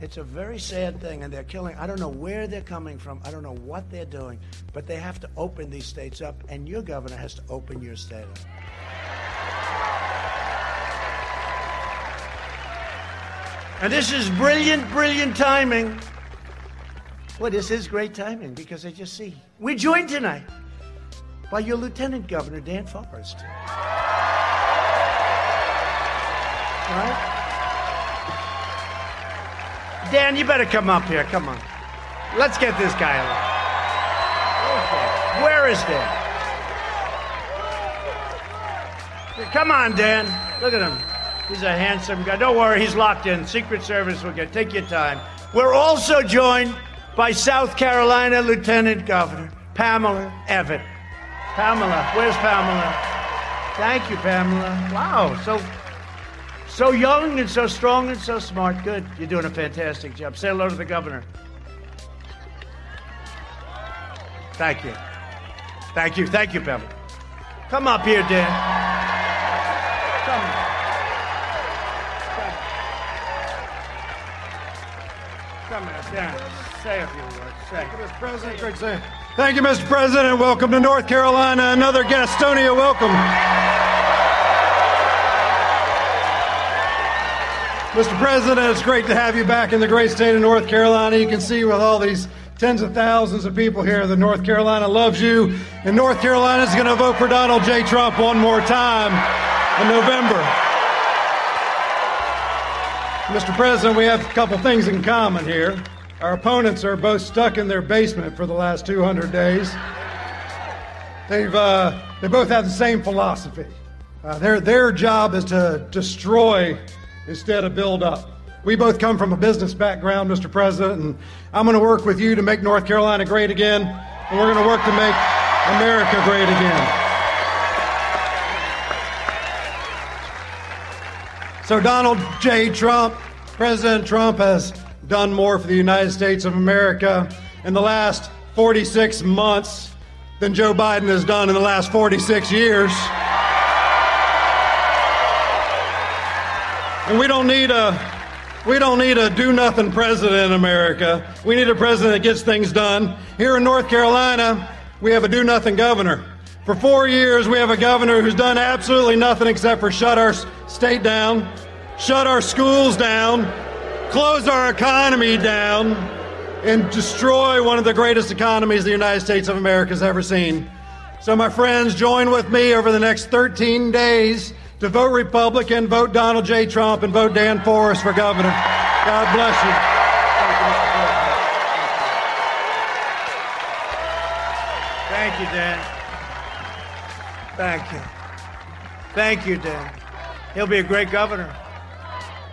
It's a very sad thing, and they're killing. I don't know where they're coming from. I don't know what they're doing, but they have to open these states up, and your governor has to open your state up. And this is brilliant, brilliant timing. Well, this is great timing because I just see. We're joined tonight by your Lieutenant Governor, Dan Forest. Right? Dan, you better come up here. Come on. Let's get this guy along. Where is Dan? Come on, Dan. Look at him. He's a handsome guy. Don't worry, he's locked in. Secret Service will get. Take your time. We're also joined by South Carolina Lieutenant Governor Pamela Evette. Pamela, where's Pamela? Thank you, Pamela. Wow, so so young and so strong and so smart. Good. You're doing a fantastic job. Say hello to the governor. Thank you. Thank you. Thank you, Pamela. Come up here, Dan. Come. Come here, Dan. Say a few words. Thank you, Mr. President. Thank you, Mr. President. Welcome to North Carolina. Another Gastonia welcome. Mr. President, it's great to have you back in the great state of North Carolina. You can see with all these tens of thousands of people here that North Carolina loves you, and North Carolina is going to vote for Donald J. Trump one more time in November. Mr. President, we have a couple things in common here. Our opponents are both stuck in their basement for the last 200 days. They've, uh, they both have the same philosophy. Uh, their, their job is to destroy instead of build up. We both come from a business background, Mr. President, and I'm going to work with you to make North Carolina great again, and we're going to work to make America great again. So, Donald J. Trump, President Trump has done more for the United States of America in the last 46 months than Joe Biden has done in the last 46 years. And we don't need a we don't need a do nothing president in America. We need a president that gets things done. Here in North Carolina, we have a do nothing governor. For four years, we have a governor who's done absolutely nothing except for shut our state down, shut our schools down, close our economy down, and destroy one of the greatest economies the United States of America has ever seen. So, my friends, join with me over the next 13 days to vote Republican, vote Donald J. Trump, and vote Dan Forest for governor. God bless you. Thank you, Dan. Thank you. Thank you, Dan. He'll be a great governor.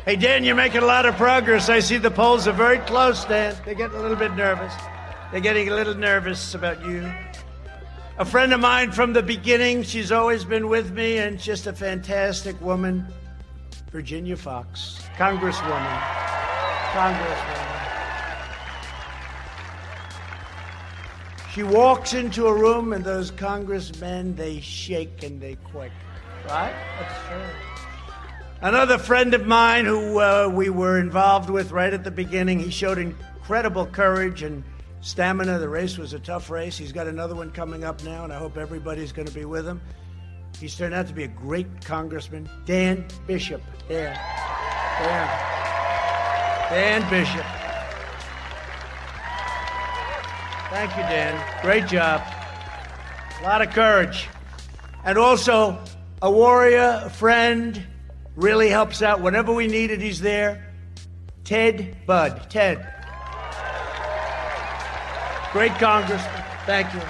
Hey, Dan, you're making a lot of progress. I see the polls are very close, Dan. They're getting a little bit nervous. They're getting a little nervous about you. A friend of mine from the beginning, she's always been with me and just a fantastic woman, Virginia Foxx, Congresswoman. Congresswoman. She walks into a room and those congressmen, they shake and they quake. Right? That's true. Another friend of mine who uh, we were involved with right at the beginning, he showed incredible courage and stamina. The race was a tough race. He's got another one coming up now, and I hope everybody's going to be with him. He's turned out to be a great congressman. Dan Bishop. Dan. Dan. Dan Bishop. Thank you, Dan. Great job. A lot of courage. And also, a warrior, a friend, really helps out. Whenever we need it, he's there. Ted Budd. Ted. Great congressman. Thank you.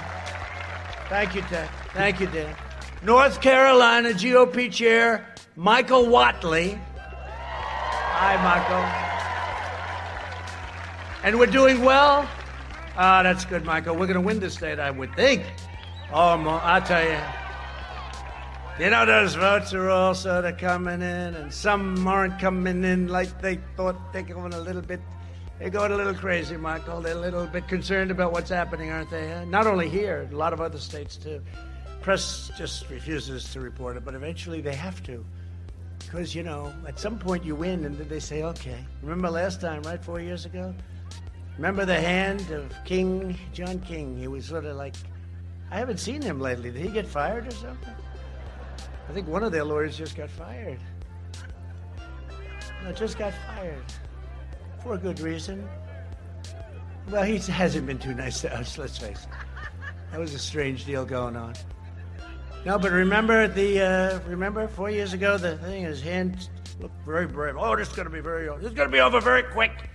Thank you, Ted. Thank you, Dan. North Carolina GOP Chair Michael Whatley. Hi, Michael. And we're doing well. Ah, that's good, Michael. We're going to win this state, I would think. Oh, I'll tell you. You know, those votes are all sort of coming in, and some aren't coming in like they thought. They're going a little bit. They're going a little crazy, Michael. They're a little bit concerned about what's happening, aren't they? Uh, not only here, a lot of other states too. Press just refuses to report it, but eventually they have to. Because, you know, at some point you win, and then they say, okay. Remember last time, right? Four years ago? Remember the hand of King John King? He was sort of like, I haven't seen him lately. Did he get fired or something? I think one of their lawyers just got fired. No, just got fired for a good reason. Well, he hasn't been too nice to us. Let's face it. That was a strange deal going on. No, but remember the uh, remember four years ago the thing his hand looked very brave. Oh, this is going to be very this is to be over very quick.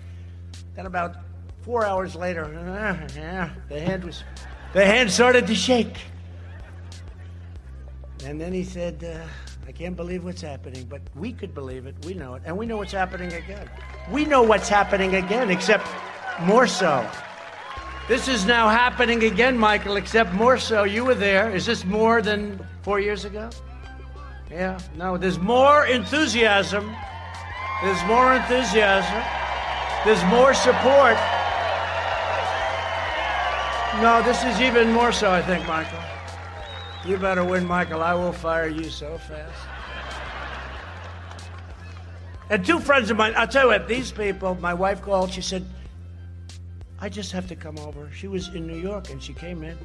Then about Four hours later, uh, yeah, the hand was, the hand started to shake. And then he said, uh, I can't believe what's happening, but we could believe it. We know it. And we know what's happening again. We know what's happening again, except more so. This is now happening again, Michael, except more so. You were there. Is this more than four years ago? Yeah, no, there's more enthusiasm. There's more enthusiasm. There's more support. No, this is even more so, I think, Michael. You better win, Michael. I will fire you so fast. And two friends of mine, I'll tell you what, these people, my wife called, she said, I just have to come over. She was in New York and she came in.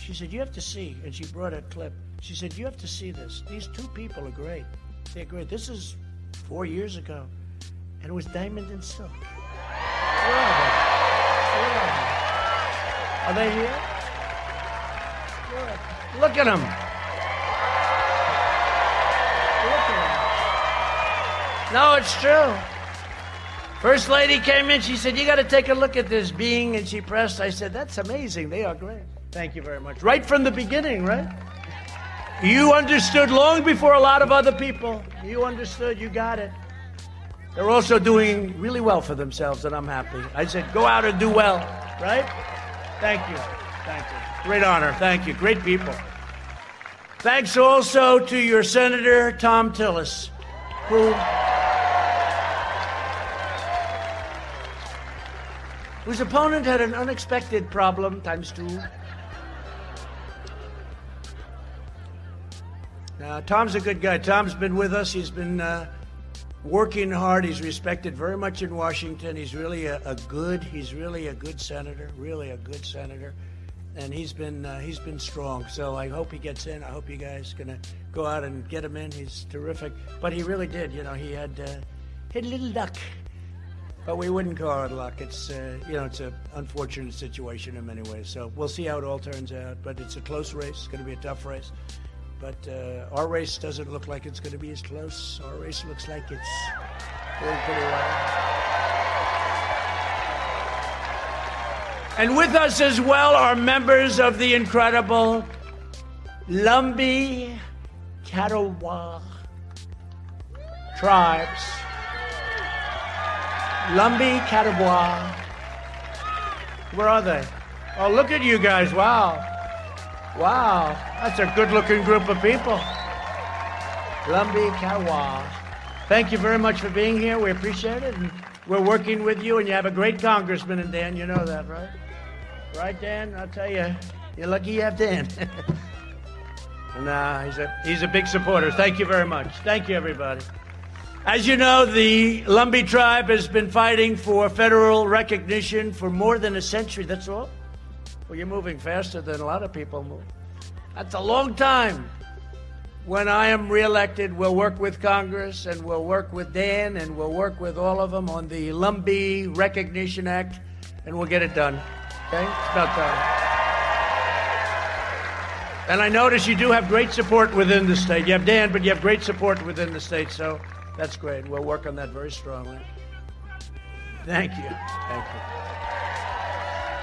She said, You have to see. And she brought a clip. She said, You have to see this. These two people are great. They're great. This is four years ago. And it was Diamond and Silk. Are they here? Good. Look at them. Look at them. No, it's true. First lady came in. She said, You got to take a look at this being. And she pressed. I said, That's amazing. They are great. Thank you very much. Right from the beginning, right? You understood long before a lot of other people. You understood. You got it. They're also doing really well for themselves, and I'm happy. I said, Go out and do well, right? Thank you. Thank you. Great honor. Thank you. Great people. Thanks also to your Senator, Thom Tillis, who, whose opponent had an unexpected problem, times two. Now, Thom's a good guy. Tom's been with us. He's been uh, working hard. He's respected very much in Washington. He's really a, a, good, he's really a good senator, really a good senator. And he's been uh, he's been strong. So I hope he gets in. I hope you guys gonna go out and get him in. He's terrific. But he really did. You know, he had uh, a little luck, but we wouldn't call it luck. It's uh, you know it's an unfortunate situation in many ways. So we'll see how it all turns out. But it's a close race. It's going to be a tough race. But uh, our race doesn't look like it's going to be as close. Our race looks like it's going pretty well. And with us as well are members of the incredible Lumbee Catawba tribes. Lumbee Catawba. Where are they? Oh, look at you guys. Wow. Wow. That's a good looking group of people. Lumbee Catawba. Thank you very much for being here. We appreciate it. And we're working with you, and you have a great congressman in Dan. You know that, right? Right, Dan? I'll tell you, you're lucky you have Dan. nah, uh, he's a, he's a big supporter. Thank you very much. Thank you, everybody. As you know, the Lumbee tribe has been fighting for federal recognition for more than a century. That's all? Well, you're moving faster than a lot of people move. That's a long time. When I am reelected, we'll work with Congress and we'll work with Dan and we'll work with all of them on the Lumbee Recognition Act and we'll get it done. Okay? It's about time. And I notice you do have great support within the state. You have Dan, but you have great support within the state, so that's great. We'll work on that very strongly. Thank you. Thank you.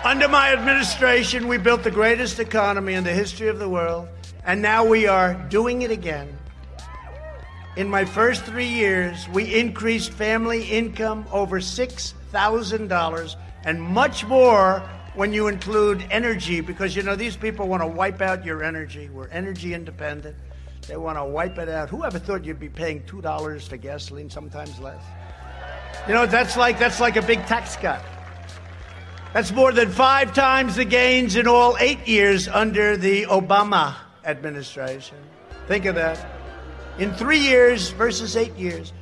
Under my administration, we built the greatest economy in the history of the world, and now we are doing it again. In my first three years, we increased family income over $6,000 and much more when you include energy, because you know these people want to wipe out your energy. We're energy independent. They want to wipe it out. Who ever thought you'd be paying two dollars for gasoline, sometimes less? You know, that's like that's like a big tax cut. That's more than five times the gains in all eight years under the Obama administration. Think of that. In three years versus eight years,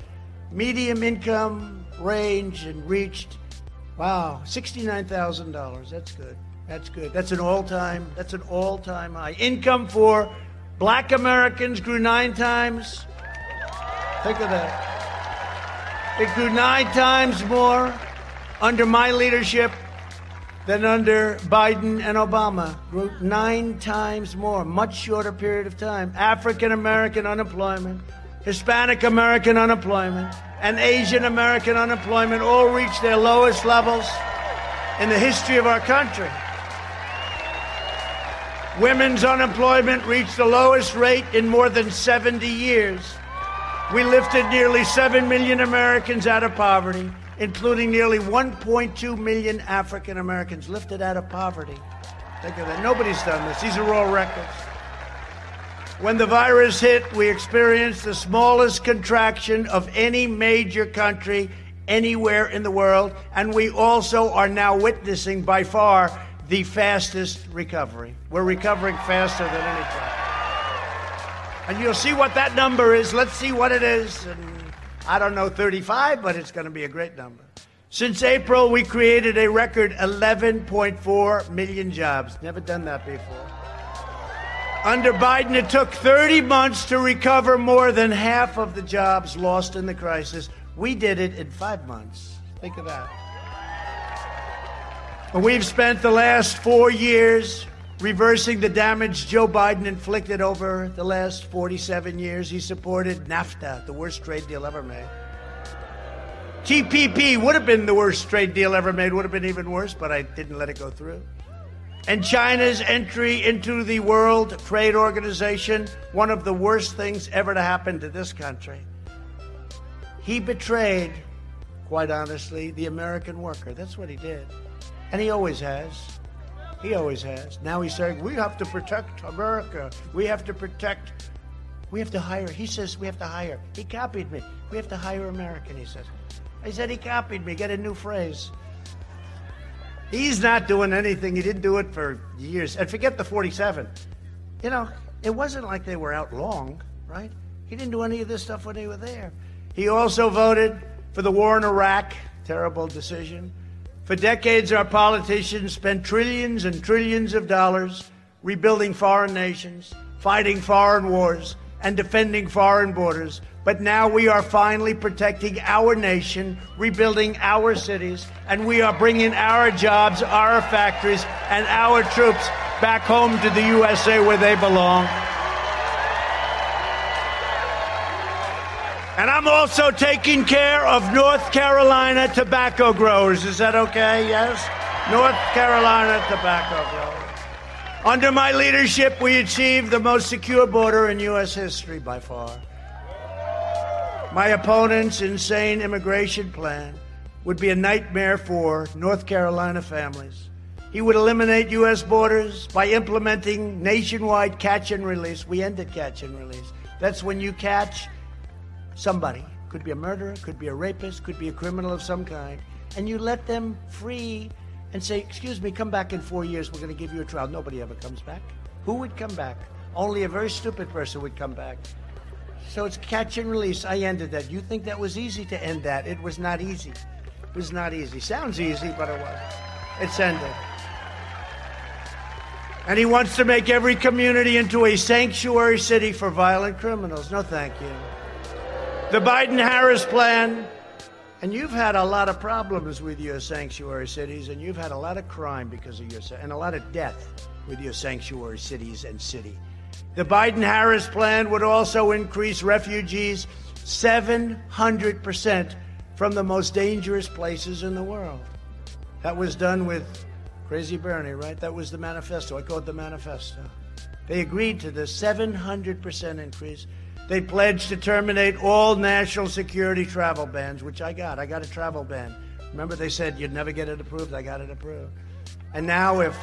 medium income range and reached Wow, $69,000. That's good. That's good. That's an all-time, that's an all-time high. Income for black Americans grew 9 times. Think of that. It grew 9 times more under my leadership than under Biden and Obama. Grew 9 times more, much shorter period of time. African American unemployment, Hispanic American unemployment, and Asian American unemployment all reached their lowest levels in the history of our country. Women's unemployment reached the lowest rate in more than 70 years. We lifted nearly 7 million Americans out of poverty, including nearly 1.2 million African Americans lifted out of poverty. Think of that. Nobody's done this. These are all records. When the virus hit, we experienced the smallest contraction of any major country anywhere in the world, and we also are now witnessing by far the fastest recovery. We're recovering faster than any time. And you'll see what that number is. Let's see what it is. And I don't know 35, but it's going to be a great number. Since April, we created a record 11.4 million jobs. Never done that before. Under Biden, it took 30 months to recover more than half of the jobs lost in the crisis. We did it in five months. Think of that. We've spent the last four years reversing the damage Joe Biden inflicted over the last 47 years. He supported NAFTA, the worst trade deal ever made. TPP would have been the worst trade deal ever made, would have been even worse, but I didn't let it go through and China's entry into the World Trade Organization, one of the worst things ever to happen to this country. He betrayed, quite honestly, the American worker. That's what he did. And he always has. He always has. Now he's saying, we have to protect America. We have to protect, we have to hire. He says, we have to hire. He copied me. We have to hire American, he says. I said, he copied me. Get a new phrase. He's not doing anything. He didn't do it for years. And forget the 47. You know, it wasn't like they were out long, right? He didn't do any of this stuff when they were there. He also voted for the war in Iraq, terrible decision, For decades, our politicians spent trillions and trillions of dollars rebuilding foreign nations, fighting foreign wars, and defending foreign borders. But now we are finally protecting our nation, rebuilding our cities, and we are bringing our jobs, our factories, and our troops back home to the USA where they belong. And I'm also taking care of North Carolina tobacco growers. Is that okay? Yes? North Carolina tobacco growers. Under my leadership, we achieved the most secure border in U.S. history by far. My opponent's insane immigration plan would be a nightmare for North Carolina families. He would eliminate U.S. borders by implementing nationwide catch and release. We ended catch and release. That's when you catch somebody. Could be a murderer, could be a rapist, could be a criminal of some kind. And you let them free and say, Excuse me, come back in four years, we're going to give you a trial. Nobody ever comes back. Who would come back? Only a very stupid person would come back. So it's catch and release. I ended that. You think that was easy to end that? It was not easy. It was not easy. Sounds easy, but it wasn't. It's ended. And he wants to make every community into a sanctuary city for violent criminals. No, thank you the Biden Harris plan. And you've had a lot of problems with your sanctuary cities, and you've had a lot of crime because of your, and a lot of death with your sanctuary cities and city. The Biden Harris plan would also increase refugees 700% from the most dangerous places in the world. That was done with Crazy Bernie, right? That was the manifesto. I call it the manifesto. They agreed to the 700% increase. They pledged to terminate all national security travel bans, which I got. I got a travel ban. Remember, they said you'd never get it approved. I got it approved. And now, if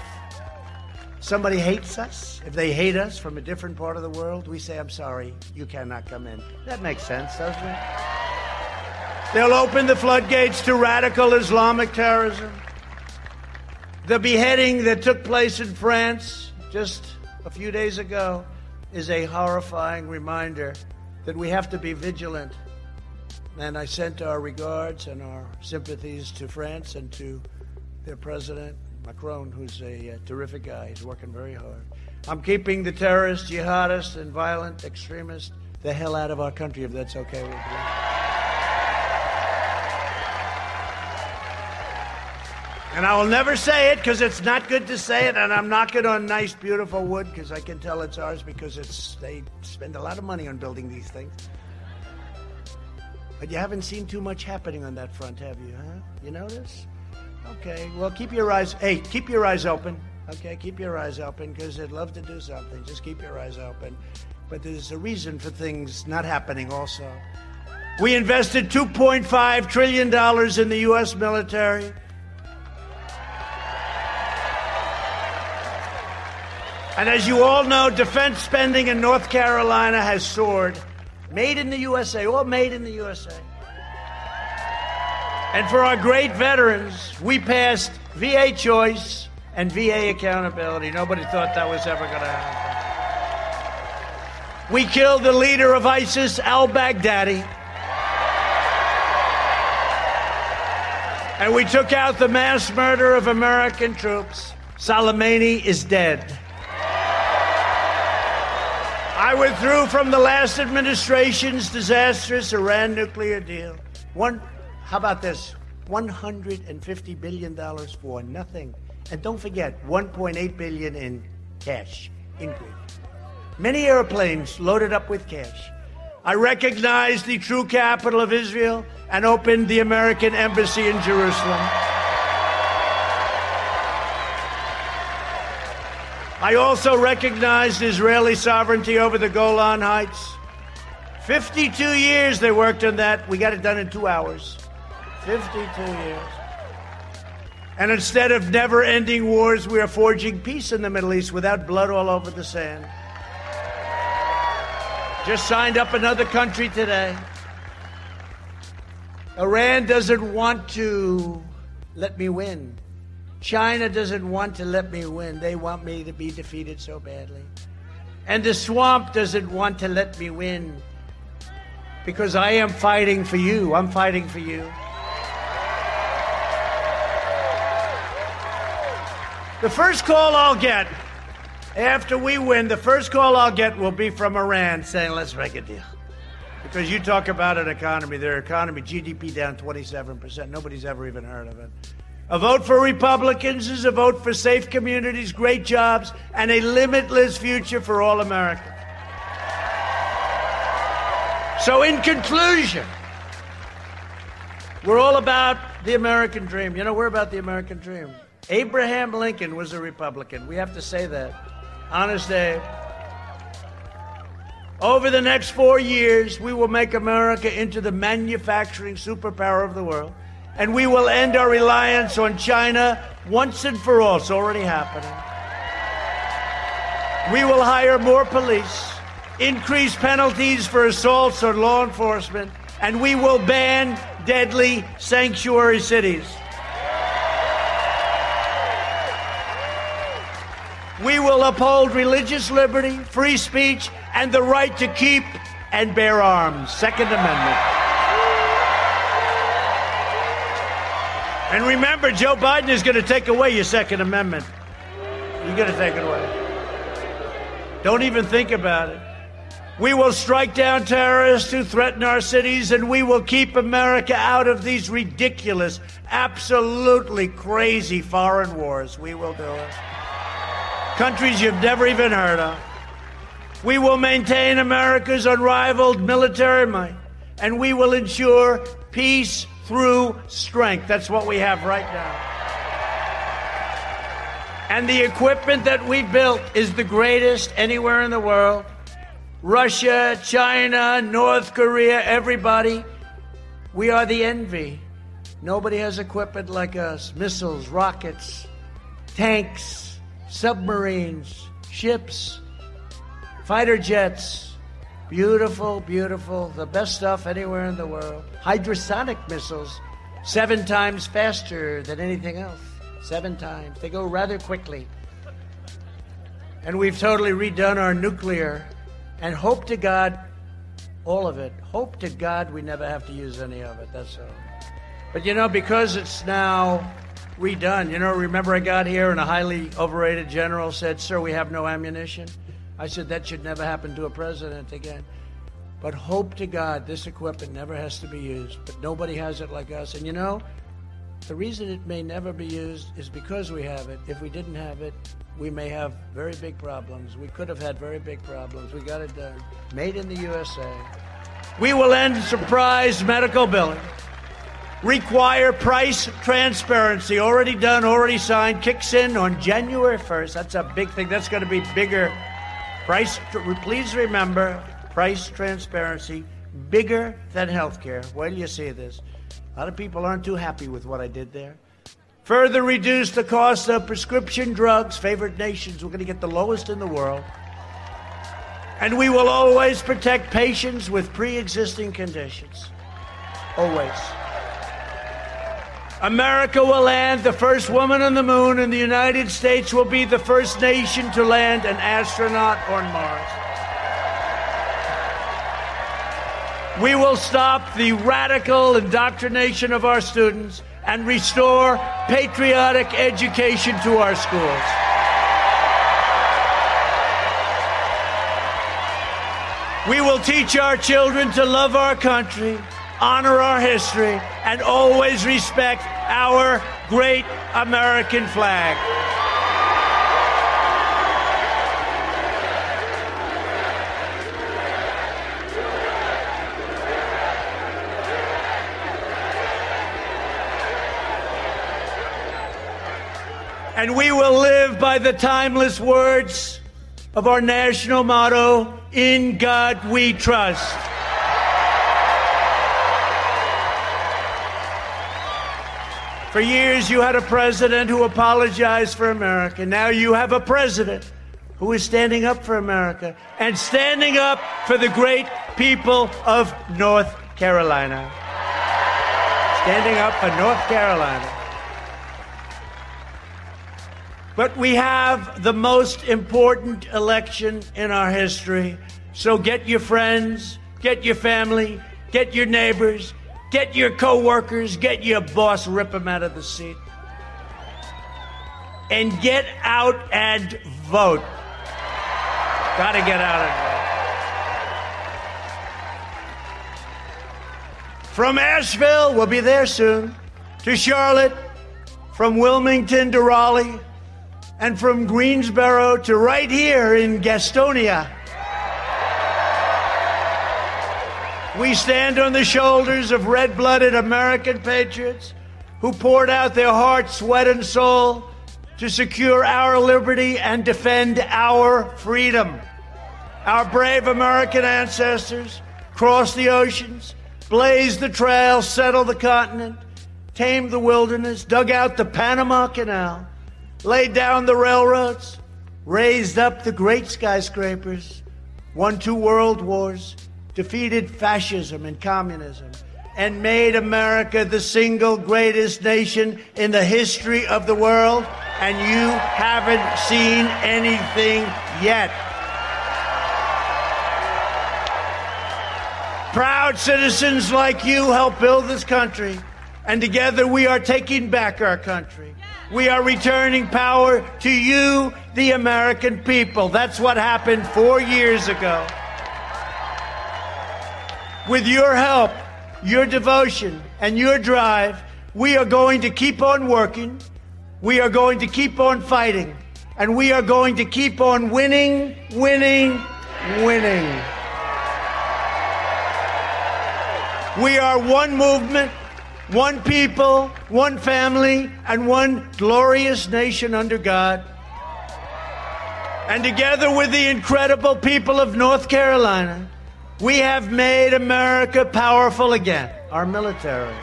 somebody hates us, if they hate us from a different part of the world, we say, I'm sorry, you cannot come in. That makes sense, doesn't it? They'll open the floodgates to radical Islamic terrorism. The beheading that took place in France just a few days ago is a horrifying reminder that we have to be vigilant. And I sent our regards and our sympathies to France and to their president, Macron, who's a, a terrific guy. He's working very hard. I'm keeping the terrorists, jihadists, and violent extremists the hell out of our country if that's okay with you. And I will never say it because it's not good to say it, and I'm knocking on nice, beautiful wood because I can tell it's ours because it's they spend a lot of money on building these things. But you haven't seen too much happening on that front, have you? Huh? You notice? Okay. Well, keep your eyes. Hey, keep your eyes open. Okay, keep your eyes open because they'd love to do something. Just keep your eyes open. But there's a reason for things not happening. Also, we invested 2.5 trillion dollars in the U.S. military. And as you all know, defense spending in North Carolina has soared. Made in the USA, all made in the USA. And for our great veterans, we passed VA choice and VA accountability. Nobody thought that was ever going to happen. We killed the leader of ISIS, al Baghdadi. And we took out the mass murder of American troops. Soleimani is dead. I withdrew from the last administration's disastrous Iran nuclear deal. One, how about this? $150 billion for nothing. And don't forget, 1.8 billion in cash increase. Many airplanes loaded up with cash. I recognized the true capital of Israel and opened the American embassy in Jerusalem. I also recognized Israeli sovereignty over the Golan Heights. 52 years they worked on that. We got it done in two hours. 52 years. And instead of never ending wars, we are forging peace in the Middle East without blood all over the sand. Just signed up another country today. Iran doesn't want to let me win. China doesn't want to let me win. They want me to be defeated so badly. And the swamp doesn't want to let me win because I am fighting for you. I'm fighting for you. The first call I'll get after we win, the first call I'll get will be from Iran saying, let's make a deal. Because you talk about an economy, their economy, GDP down 27%. Nobody's ever even heard of it. A vote for Republicans is a vote for safe communities, great jobs, and a limitless future for all Americans. So, in conclusion, we're all about the American dream. You know, we're about the American dream. Abraham Lincoln was a Republican. We have to say that. Honest Abe. Over the next four years, we will make America into the manufacturing superpower of the world, and we will end our reliance on China once and for all. It's already happening. We will hire more police, increase penalties for assaults on law enforcement, and we will ban deadly sanctuary cities. We will uphold religious liberty, free speech, and the right to keep and bear arms. Second Amendment. And remember, Joe Biden is going to take away your Second Amendment. You're going to take it away. Don't even think about it. We will strike down terrorists who threaten our cities, and we will keep America out of these ridiculous, absolutely crazy foreign wars. We will do it countries you've never even heard of. We will maintain America's unrivaled military might, and we will ensure peace through strength. That's what we have right now. And the equipment that we built is the greatest anywhere in the world. Russia, China, North Korea, everybody. We are the envy. Nobody has equipment like us missiles, rockets, tanks, submarines, ships, fighter jets. Beautiful, beautiful, the best stuff anywhere in the world. Hydrosonic missiles, seven times faster than anything else. Seven times. They go rather quickly. And we've totally redone our nuclear. And hope to God, all of it. Hope to God we never have to use any of it. That's all. But you know, because it's now redone. You know, remember I got here and a highly overrated general said, Sir, we have no ammunition? I said, That should never happen to a president again. But hope to God this equipment never has to be used. But nobody has it like us. And you know, the reason it may never be used is because we have it. If we didn't have it, we may have very big problems. We could have had very big problems. We got it done. Made in the USA. We will end surprise medical billing require price transparency. Already done, already signed, kicks in on January 1st. That's a big thing. That's going to be bigger. Price, please remember, price transparency, bigger than healthcare. Where do you see this? A lot of people aren't too happy with what I did there. Further reduce the cost of prescription drugs, favored nations. We're going to get the lowest in the world. And we will always protect patients with pre existing conditions. Always. America will land the first woman on the moon, and the United States will be the first nation to land an astronaut on Mars. We will stop the radical indoctrination of our students and restore patriotic education to our schools. We will teach our children to love our country honor our history, and always respect our great American flag. And we will live by the timeless words of our national motto In God we trust. For years, you had a president who apologized for America. Now you have a president who is standing up for America and standing up for the great people of North Carolina. Standing up for North Carolina. But we have the most important election in our history. So get your friends, get your family, get your neighbors, Get your coworkers, get your boss, rip them out of the seat. and get out and vote. Gotta get out and vote. From Asheville, we'll be there soon, to Charlotte, from Wilmington to Raleigh, and from Greensboro to right here in Gastonia. We stand on the shoulders of red blooded American patriots who poured out their heart, sweat, and soul to secure our liberty and defend our freedom. Our brave American ancestors crossed the oceans, blazed the trail, settled the continent, tamed the wilderness, dug out the Panama Canal, laid down the railroads, raised up the great skyscrapers, won two world wars, defeated fascism and communism, and made America the single greatest nation in the history of the world, and you haven't seen anything yet. Proud citizens like you help build this country, and together we are taking back our country. We are returning power to you, the American people. That's what happened four years ago. With your help, your devotion, and your drive, we are going to keep on working. We are going to keep on fighting. And we are going to keep on winning, winning, winning. We are one movement, one people, one family, and one glorious nation under God. And together with the incredible people of North Carolina, we have made America powerful again, our military.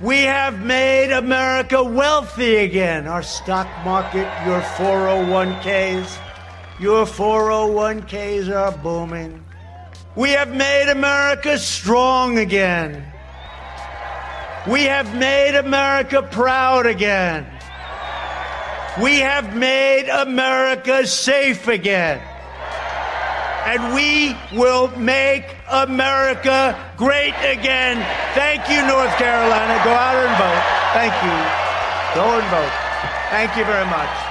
We have made America wealthy again, our stock market, your 401ks. Your 401ks are booming. We have made America strong again. We have made America proud again. We have made America safe again and we will make America great again. Thank you, North Carolina. Go out and vote. Thank you. Go and vote. Thank you very much.